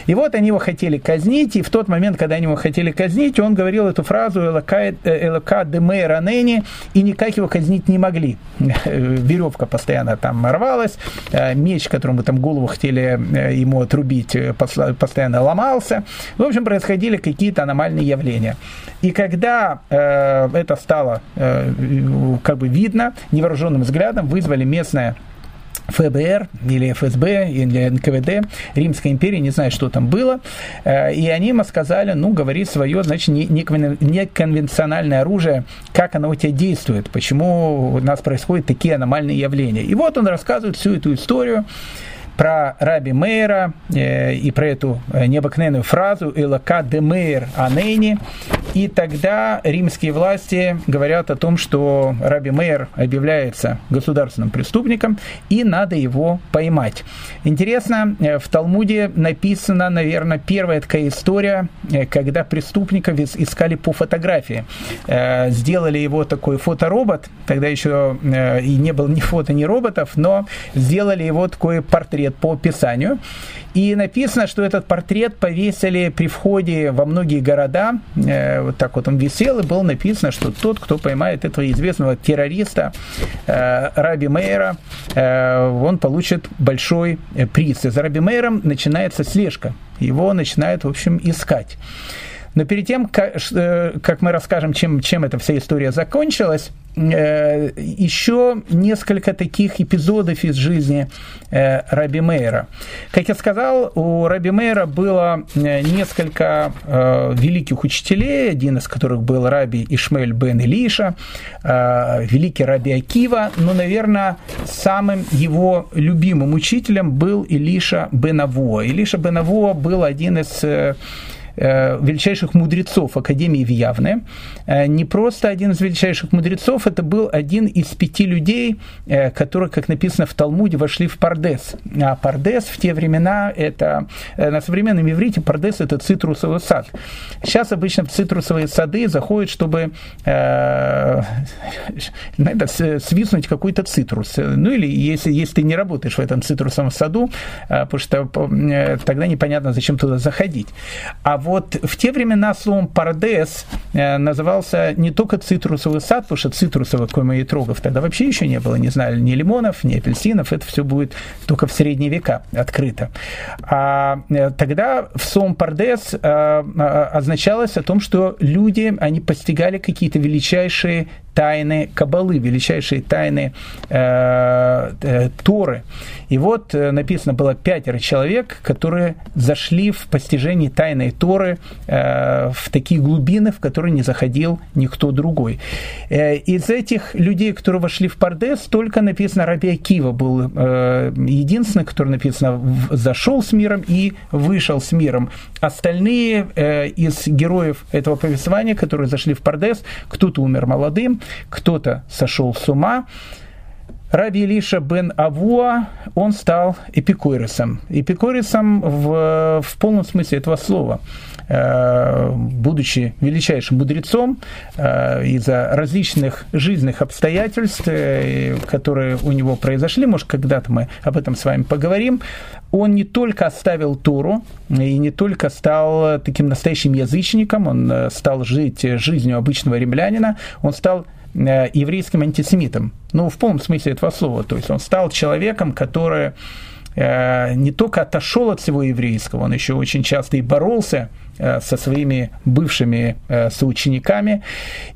A: И вот они его хотели казнить, и в тот момент, когда они его хотели казнить, он говорил эту фразу «Элака э, демей ранени», и никак его казнить не могли. Веревка постоянно там рвалась, э, меч, которым мы там голову хотели э, ему отрубить, постоянно ломался. В общем, происходили какие-то аномальные явления. И когда э, это стало э, как бы видно невооруженным взглядом, вызвали местное ФБР или ФСБ или НКВД Римской империи, не знаю, что там было, э, и они ему сказали, ну, говори свое, значит, неконвенциональное оружие, как оно у тебя действует, почему у нас происходят такие аномальные явления. И вот он рассказывает всю эту историю, про Раби Мейра э, и про эту э, необыкновенную фразу «Элака де Мейр анейни». И тогда римские власти говорят о том, что Раби Мейр объявляется государственным преступником, и надо его поймать. Интересно, э, в Талмуде написана, наверное, первая такая история, э, когда преступников искали по фотографии. Э, сделали его такой фоторобот, тогда еще э, и не было ни фото, ни роботов, но сделали его такой портрет портрет по описанию. И написано, что этот портрет повесили при входе во многие города. Э, вот так вот он висел, и было написано, что тот, кто поймает этого известного террориста э, Раби Мейера, э, он получит большой приз. И за Раби Мейером начинается слежка. Его начинают, в общем, искать. Но перед тем, как, как мы расскажем, чем, чем эта вся история закончилась, Э, еще несколько таких эпизодов из жизни э, Раби Мейра. Как я сказал, у Раби Мейра было э, несколько великих учителей, один из которых был Раби Ишмель бен Илиша, великий Раби Акива, но, наверное, самым его любимым учителем был Илиша бен Авуа. Илиша бен Авуа был один из Э, величайших мудрецов Академии в Явне. Э, не просто один из величайших мудрецов, это был один из пяти людей, э, которые, как написано в Талмуде, вошли в Пардес. А Пардес в те времена, это на современном иврите Пардес это цитрусовый сад. Сейчас обычно в цитрусовые сады заходят, чтобы э, свистнуть какой-то цитрус. Ну или если, если ты не работаешь в этом цитрусовом саду, потому что тогда непонятно, зачем туда заходить. А вот в те времена словом «пардес» э, назывался не только цитрусовый сад, потому что цитрусовых, и трогов, тогда вообще еще не было, не знали ни лимонов, ни апельсинов, это все будет только в средние века открыто. А э, тогда в словом «пардес» э, означалось о том, что люди, они постигали какие-то величайшие тайны Кабалы, величайшие тайны э, э, Торы. И вот э, написано было пятеро человек, которые зашли в постижение тайной Торы э, в такие глубины, в которые не заходил никто другой. Э, из этих людей, которые вошли в Пардес, только написано Раби Акива был э, единственный, который написано зашел с миром и вышел с миром. Остальные э, из героев этого повествования, которые зашли в Пардес, кто-то умер молодым, кто-то сошел с ума. Раби Илиша бен Авуа, он стал эпикурисом. Эпикурисом в, в полном смысле этого слова. Э, будучи величайшим мудрецом, э, из-за различных жизненных обстоятельств, э, которые у него произошли, может, когда-то мы об этом с вами поговорим, он не только оставил Туру и не только стал таким настоящим язычником, он стал жить жизнью обычного римлянина, он стал еврейским антисемитом. Ну, в полном смысле этого слова. То есть он стал человеком, который не только отошел от всего еврейского, он еще очень часто и боролся Э, со своими бывшими э, соучениками.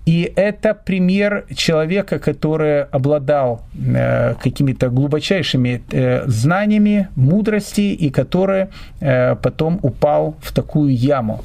A: И это пример человека, который обладал э, какими-то глубочайшими знаниями, мудрости, и который потом упал в такую яму.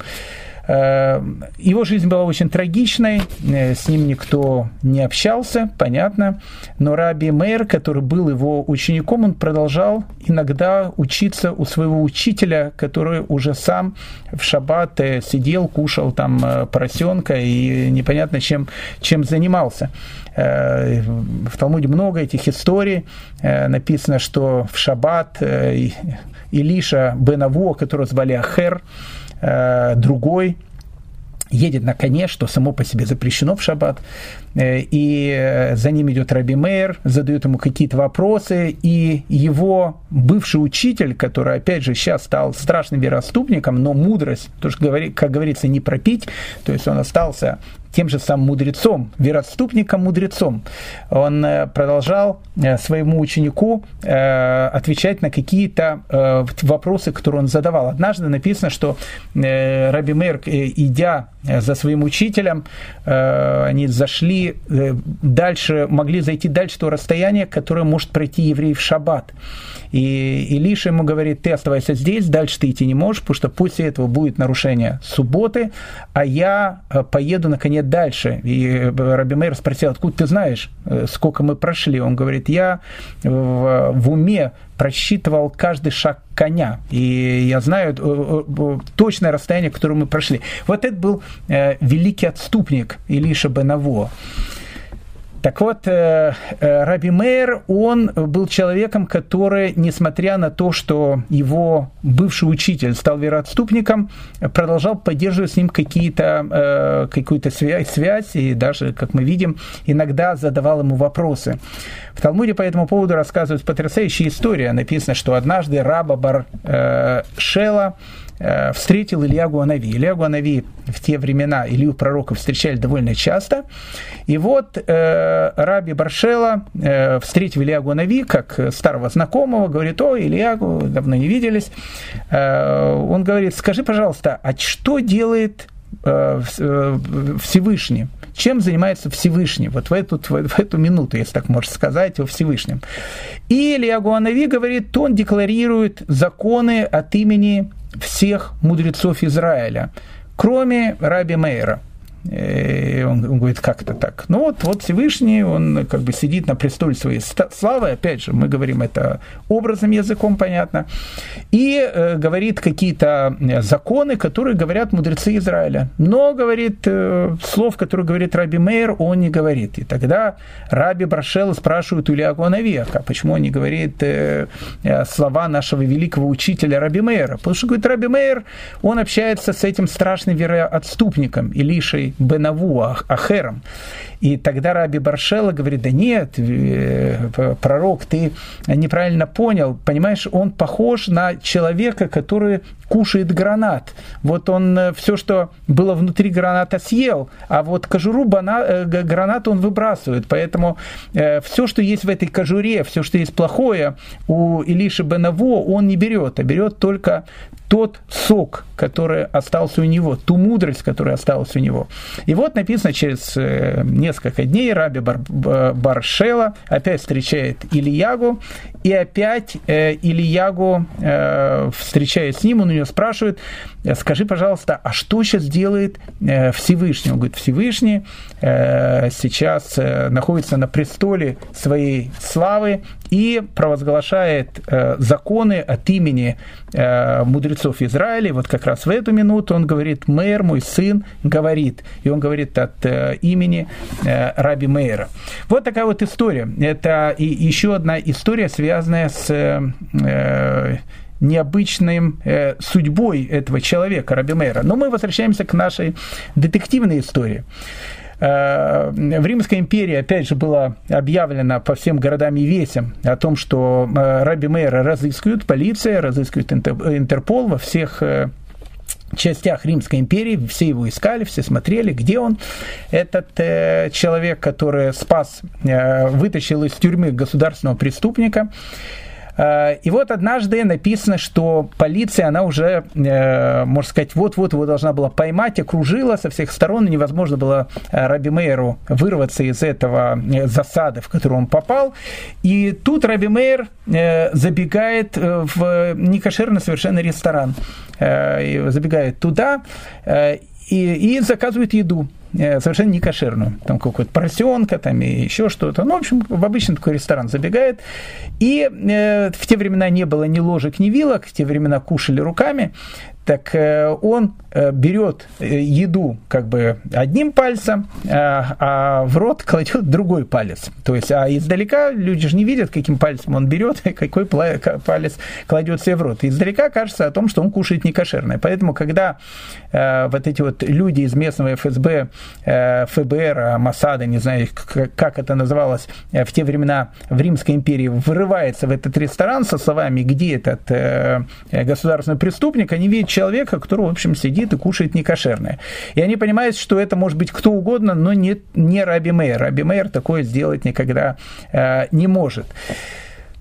A: Его жизнь была очень трагичной, с ним никто не общался, понятно, но Раби Мейер, который был его учеником, он продолжал иногда учиться у своего учителя, который уже сам в шаббат сидел, кушал там поросенка и непонятно чем, чем занимался. В Талмуде много этих историй. Написано, что в шаббат Илиша Бенавуа, которого звали Ахер, э, другой, едет на коне, что само по себе запрещено в шаббат, э, и э, за ним идет Раби Мейер, задает ему какие-то вопросы, и его бывший учитель, который, опять же, сейчас стал страшным вероотступником, но мудрость, то, что, как говорится, не пропить, то есть он остался тем же самым мудрецом, вероотступником-мудрецом. Он э, продолжал э, своему ученику э, отвечать на какие-то вопросы, которые он задавал. Однажды написано, что Раби Мейр, идя за своим учителем, они зашли дальше, могли зайти дальше то расстояние, которое может пройти еврей в шаббат. И Илиша ему говорит, ты оставайся здесь, дальше ты идти не можешь, потому что после этого будет нарушение субботы, а я поеду, наконец, дальше. И Раби Мейр спросил, откуда ты знаешь, э, сколько мы прошли? Он говорит, я в, в уме просчитывал каждый шаг коня, и я знаю э, э, точное расстояние, которое мы прошли. Вот это был великий отступник Илиша Бенаво. Так вот, э, э, Раби Мейер, он был человеком, который, несмотря на то, что его бывший учитель стал вероотступником, продолжал поддерживать с ним какие-то, э, какую-то связь, связь, и даже, как мы видим, иногда задавал ему вопросы. В Талмуде по этому поводу рассказывают потрясающая история. Написано, что однажды раба Бар Шела, встретил Илья Гуанави. Илья Гуанави в те времена Илью пророка встречали довольно часто. И вот э, Раби Баршела, э, встретив Илья Гуанави, как старого знакомого, говорит, о, Илья, давно не виделись. Э, он говорит, скажи, пожалуйста, а что делает э, э Всевышний? Чем занимается Всевышний вот в эту, в эту минуту, если так можно сказать, во Всевышнем. И Илья Гуанави говорит, он декларирует законы от имени всех мудрецов Израиля, кроме Раби Мейра. И он, он говорит, как это так? Ну вот, вот Всевышний, он как бы сидит на престоле своей славы, опять же, мы говорим это образом, языком, понятно, и э, говорит какие-то э, законы, которые говорят мудрецы Израиля. Но, говорит, э, слов, которые говорит Раби Мейер, он не говорит. И тогда Раби Брашел спрашивает у Ильягу Анавиаха, почему он не говорит э, э, слова нашего великого учителя Раби Мейера. Потому что, говорит, Раби Мейер, он общается с этим страшным вероотступником, Илишей Бенаву, Ахером. И тогда Раби Баршела говорит, да нет, э, пророк, ты неправильно понял. Понимаешь, он похож на человека, который кушает гранат. Вот он э, все, что было внутри граната, съел, а вот кожуру бана, э, граната он выбрасывает. Поэтому все, что есть в этой кожуре, все, что есть плохое, у Илиши Бенаво он не берет, а берет только тот сок, который остался у него, ту мудрость, которая осталась у него. И вот написано через э, несколько дней Раби Бар, Баршела опять встречает Ильягу, и опять э, Ильягу э, встречает с ним, он у него спрашивает, скажи, пожалуйста, а что сейчас делает Всевышний? Он говорит, Всевышний сейчас находится на престоле своей славы и провозглашает законы от имени мудрецов Израиля. Вот как раз в эту минуту он говорит, мэр, мой сын, говорит. И он говорит от э, имени э, Раби Мейера. Вот такая вот история. Это и еще одна история, связанная с необычной э, судьбой этого человека, Раби Мейера. Но мы возвращаемся к нашей детективной истории. Э, в Римской империи, опять же, было объявлено по всем городам и весям о том, что э, Раби Мейера разыскивают, полиция разыскивает Интерпол во всех э, частях Римской империи, все его искали, все смотрели, где он. Этот э, человек, который спас, э, вытащил из тюрьмы государственного преступника, и вот однажды написано, что полиция, она уже, э, можно сказать, вот-вот его должна была поймать, окружила со всех сторон, и невозможно было э, Раби Мейеру вырваться из этого засады, в которую он попал. И тут Раби Мейер забегает в некошерный совершенно ресторан, забегает туда, и, и заказывают еду э, совершенно не кошерную. Там какой-то поросенка, там и еще что-то. Ну, в общем, в обычный такой ресторан забегает. И э, в те времена не было ни ложек, ни вилок, в те времена кушали руками так э, он э, берет э, еду как бы одним пальцем, а в рот кладет другой палец. То есть, а издалека люди же не видят, каким пальцем он берет и какой палец кладет себе в рот. Издалека кажется о том, что он кушает некошерное. Поэтому, когда вот эти вот люди из местного ФСБ, ФБР, Масада, не знаю, как это называлось в те времена в Римской империи, вырывается в этот ресторан со словами, где этот государственный преступник, они видят человека, который, в общем, сидит и кушает некошерное. И они понимают, что это может быть кто угодно, но не, не Раби Мейер. Раби Мейер такое сделать никогда э, не может.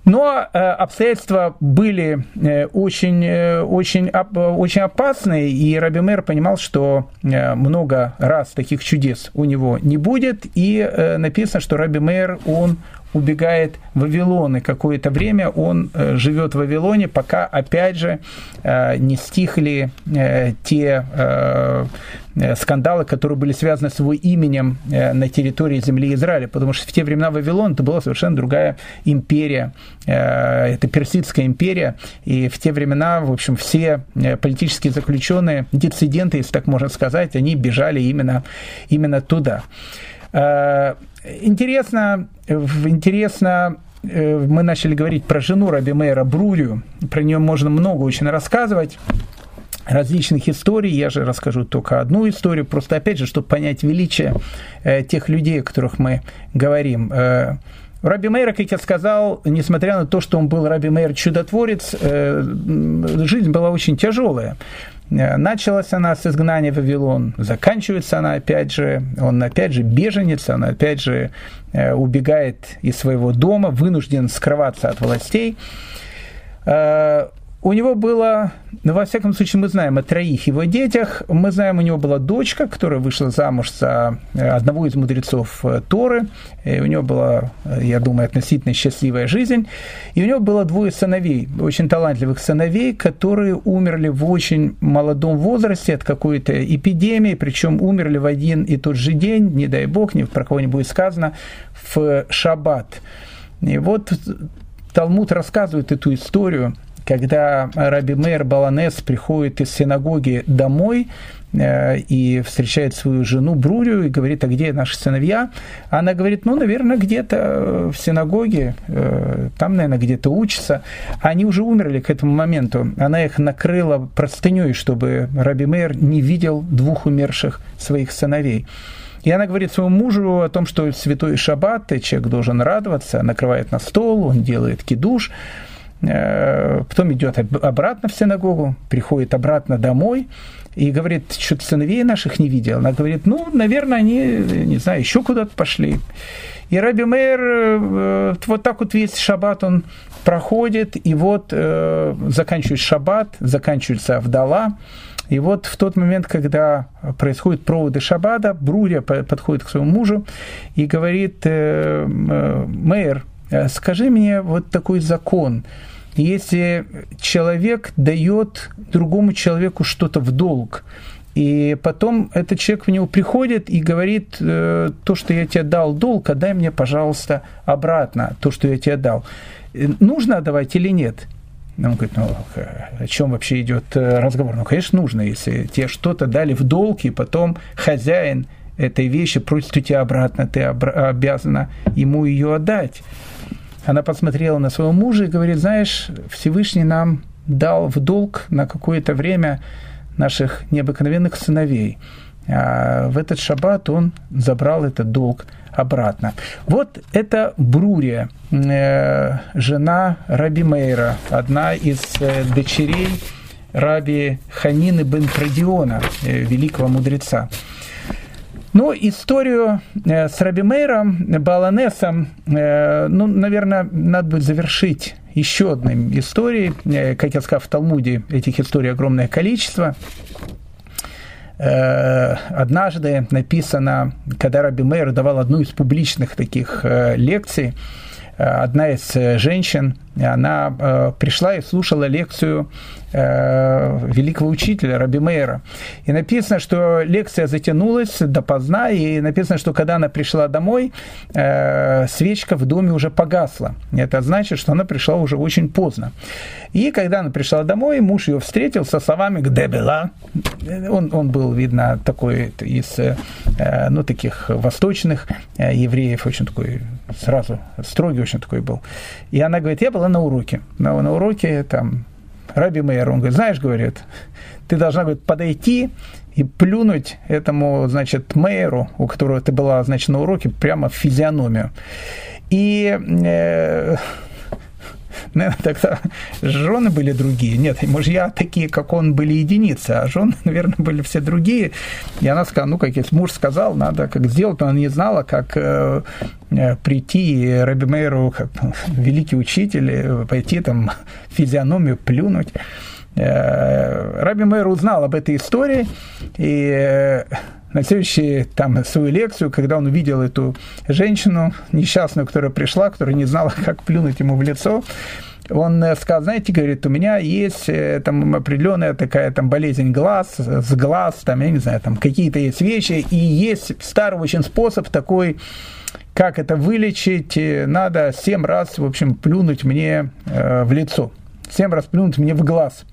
A: Но э, обстоятельства были э, очень, э, очень, очень опасные, и Раби Мэр понимал, что много раз таких чудес у него не будет, и написано, что Раби Мэр, он убегает в Вавилон, и какое-то время он э, живет в Вавилоне, пока, опять же, э, не стихли э, те скандалы, которые были связаны с его именем на территории земли Израиля, потому что в те времена Вавилон это была совершенно другая империя, это персидская империя, и в те времена, в общем, все политические заключенные, диссиденты, если так можно сказать, они бежали именно, именно туда. Интересно, интересно, э, мы начали говорить про жену Раби Мейра Брурию, про нее можно много очень рассказывать, различных историй, я же расскажу только одну историю, просто опять же, чтобы понять величие э, тех людей, о которых мы говорим. Э, Раби Мейр, как я сказал, несмотря на то, что он был Раби Мейр чудотворец, жизнь была очень тяжелая. Э, началась она с изгнания в Вавилон, заканчивается она опять же, он опять же беженец, он опять же э, убегает из своего дома, вынужден скрываться от властей. У него было, ну, во всяком случае, мы знаем о троих его детях. Мы знаем, у него была дочка, которая вышла замуж за э, одного из мудрецов э, Торы. И у него была, э, я думаю, относительно счастливая жизнь. И у него было двое сыновей, очень талантливых сыновей, которые умерли в очень молодом возрасте от какой-то эпидемии, причем умерли в один и тот же день, не дай бог, ни про кого не будет сказано, в шаббат. И вот Талмуд рассказывает эту историю – когда Раби Мейр Баланес приходит из синагоги домой э, и встречает свою жену Брурию и говорит, а где наши сыновья? Она говорит, ну, наверное, где-то в синагоге, э, там, наверное, где-то учатся. Они уже умерли к этому моменту. Она их накрыла простыней, чтобы Раби Мейр не видел двух умерших своих сыновей. И она говорит своему мужу о том, что святой шаббат, человек должен радоваться, накрывает на стол, он делает кидуш, Э, потом идет обратно в синагогу, приходит обратно домой и говорит, что-то сыновей наших не видел. Она говорит, ну, наверное, они, не знаю, еще куда-то пошли. И Раби Мейер э, вот так вот весь шаббат он проходит, и вот э, заканчивается шаббат, заканчивается Авдала, и вот в тот момент, когда происходят проводы шаббата, Бруря подходит к своему мужу и говорит, Мейер, скажи мне вот такой закон – если человек дает другому человеку что-то в долг, и потом этот человек в него приходит и говорит, э, то, что я тебе дал долг, отдай мне, пожалуйста, обратно то, что я тебе дал. Э, нужно отдавать или нет? Он говорит, ну, о чем вообще идет э, разговор? Ну, конечно, нужно, если тебе что-то дали в долг, и потом хозяин этой вещи просит у тебя обратно, ты обязана ему ее отдать она посмотрела на своего мужа и говорит, знаешь, Всевышний нам дал в долг на какое-то время наших необыкновенных сыновей. А в этот шаббат он забрал этот долг обратно. Вот это Брурия, э, жена Раби Мейра, одна из э, дочерей Раби Ханины бен Традиона, э, великого мудреца. Ну, историю э, с Раби Мейром, Баланесом, э, ну, наверное, надо будет завершить еще одной историей. Э, как я сказал, в Талмуде этих историй огромное количество. Однажды написано, когда Раби Мейр давал одну из публичных таких лекций, одна из женщин, она пришла и слушала лекцию великого учителя Раби Мейера. И написано, что лекция затянулась допоздна, и написано, что когда она пришла домой, свечка в доме уже погасла. Это значит, что она пришла уже очень поздно. И когда она пришла домой, муж ее встретил со словами «Где была?». Он, он был, видно, такой из, ну, таких восточных евреев, очень такой сразу строгий очень такой был. И она говорит, я была на уроке. На, на уроке там Раби Мейер, он говорит, знаешь, говорит, ты должна говорит, подойти и плюнуть этому, значит, Мейеру, у которого ты была, значит, на уроке, прямо в физиономию. И э, наверное, тогда жены были другие. Нет, мужья такие, как он, были единицы, а жены, наверное, были все другие. И она сказала, ну, как если муж сказал, надо как сделать, но она не знала, как э, э прийти и Мейру, как великий учитель, э, пойти там физиономию плюнуть. Э, Раби Мейр узнал об этой истории, и на следующую там, свою лекцию, когда он увидел эту женщину несчастную, которая пришла, которая не знала, как плюнуть ему в лицо, он э, сказал, знаете, говорит, у меня есть э, там определенная такая там болезнь глаз, с глаз, там, я не знаю, там какие-то есть вещи, и есть старый очень способ такой, как это вылечить, надо семь раз, в общем, плюнуть мне э, в лицо, семь раз плюнуть мне в глаз.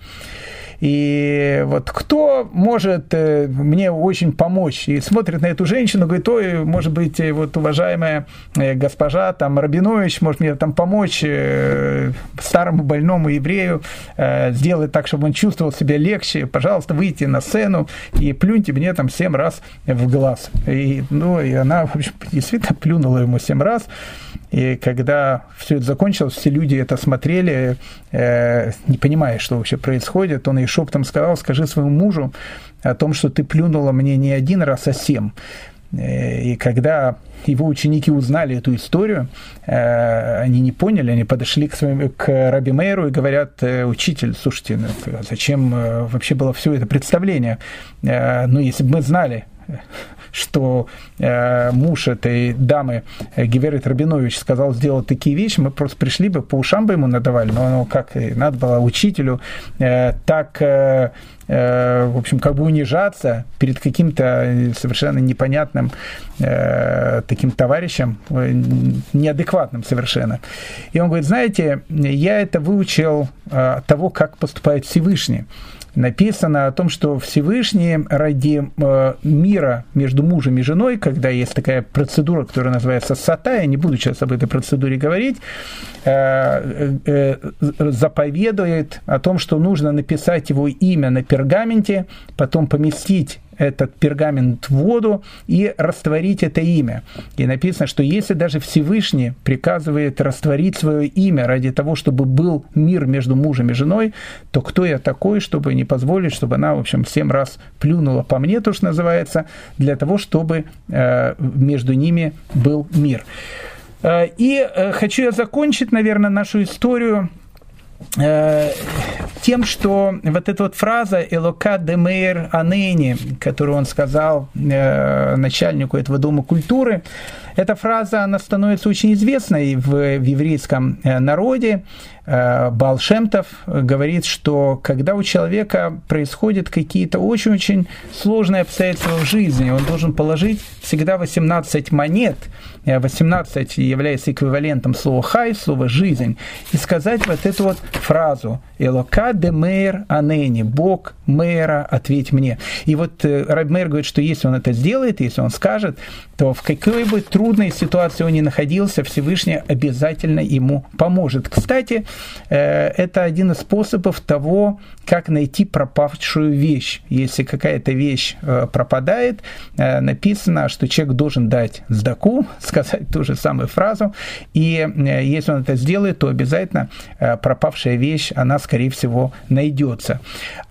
A: И вот кто может э, мне очень помочь? И смотрит на эту женщину, говорит, ой, может быть, э, вот уважаемая э, госпожа там Рабинович может мне там помочь старому больному еврею сделать так, чтобы он чувствовал себя легче. Пожалуйста, выйти на сцену и плюньте мне там семь раз в глаз. И, ну, и она, в общем, действительно плюнула ему семь раз. И когда все это закончилось, все люди это смотрели, не понимая, что вообще происходит, он ей шептом сказал, скажи своему мужу о том, что ты плюнула мне не один раз, а семь. Э, и когда его ученики узнали эту историю, э, они не поняли, они подошли к, своему, к Раби Мейру и говорят, «Э, учитель, слушайте, ну, зачем вообще было все это представление? Ну, если бы мы знали, что э, муж этой дамы, э, Геверит Рабинович, сказал сделать такие вещи, мы просто пришли бы, по ушам бы ему надавали, но ну, как надо было учителю э, так... Э, э, в общем, как бы унижаться перед каким-то совершенно непонятным э, таким товарищем, э, неадекватным совершенно. И он говорит, знаете, я это выучил э, того, как поступает Всевышний написано о том, что Всевышний ради э, мира между мужем и женой, когда есть такая процедура, которая называется сата, я не буду сейчас об этой процедуре говорить, э, э, заповедует о том, что нужно написать его имя на пергаменте, потом поместить этот пергамент в воду и растворить это имя. И написано, что если даже Всевышний приказывает растворить свое имя ради того, чтобы был мир между мужем и женой, то кто я такой, чтобы не позволить, чтобы она, в общем, семь раз плюнула по мне, то, что называется, для того, чтобы э, между ними был мир. Э, и э, хочу я закончить, наверное, нашу историю тем, что вот эта вот фраза «Элока демейр анени», которую он сказал э, начальнику этого Дома культуры, эта фраза, она становится очень известной в, в еврейском э, народе. Э, Балшемтов говорит, что когда у человека происходят какие-то очень-очень сложные обстоятельства в жизни, он должен положить всегда 18 монет, 18 э, является эквивалентом слова «хай», слова «жизнь», и сказать вот эту вот фразу «Элока де мэр анени», «Бог мэра, ответь мне». И вот Раб Мэр говорит, что если он это сделает, если он скажет, то в какой бы трудной ситуации он ни находился, Всевышний обязательно ему поможет. Кстати, Э, это один из способов того, как найти пропавшую вещь. Если какая-то вещь э, пропадает, э, написано, что человек должен дать сдаку, сказать ту же самую фразу, и если он это сделает, то обязательно пропавшая вещь, она, скорее всего, найдется.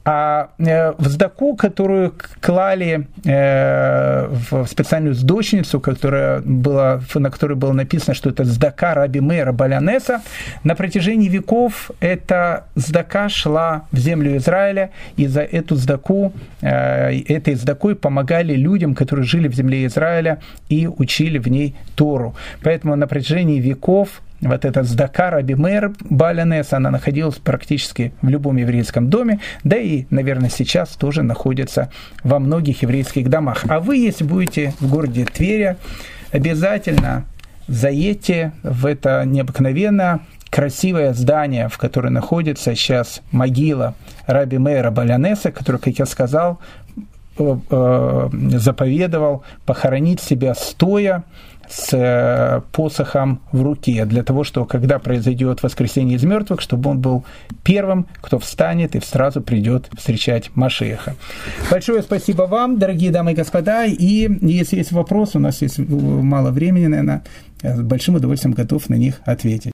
A: А в сдаку, которую клали в специальную сдочницу, которая была, на которой было написано, что это сдака Раби Мэра Балянеса, на протяжении веков эта сдака шла в землю Израиля, и за эту сдаку, э, этой сдакой помогали людям, которые жили в земле Израиля и учили в ней Тору. Поэтому на протяжении веков вот эта сдака Раби Мэр Балянес, она находилась практически в любом еврейском доме, да и, наверное, сейчас тоже находится во многих еврейских домах. А вы, если будете в городе Тверя, обязательно заедьте в это необыкновенно красивое здание, в котором находится сейчас могила Раби Мейра Балянеса, который, как я сказал, э, э, заповедовал похоронить себя стоя с э, посохом в руке, для того, чтобы когда произойдет воскресение из мертвых, чтобы он был первым, кто встанет и сразу придет встречать Машеха. Большое спасибо вам, дорогие дамы и господа, и если есть вопрос, у нас есть мало времени, наверное, с большим удовольствием готов на них ответить.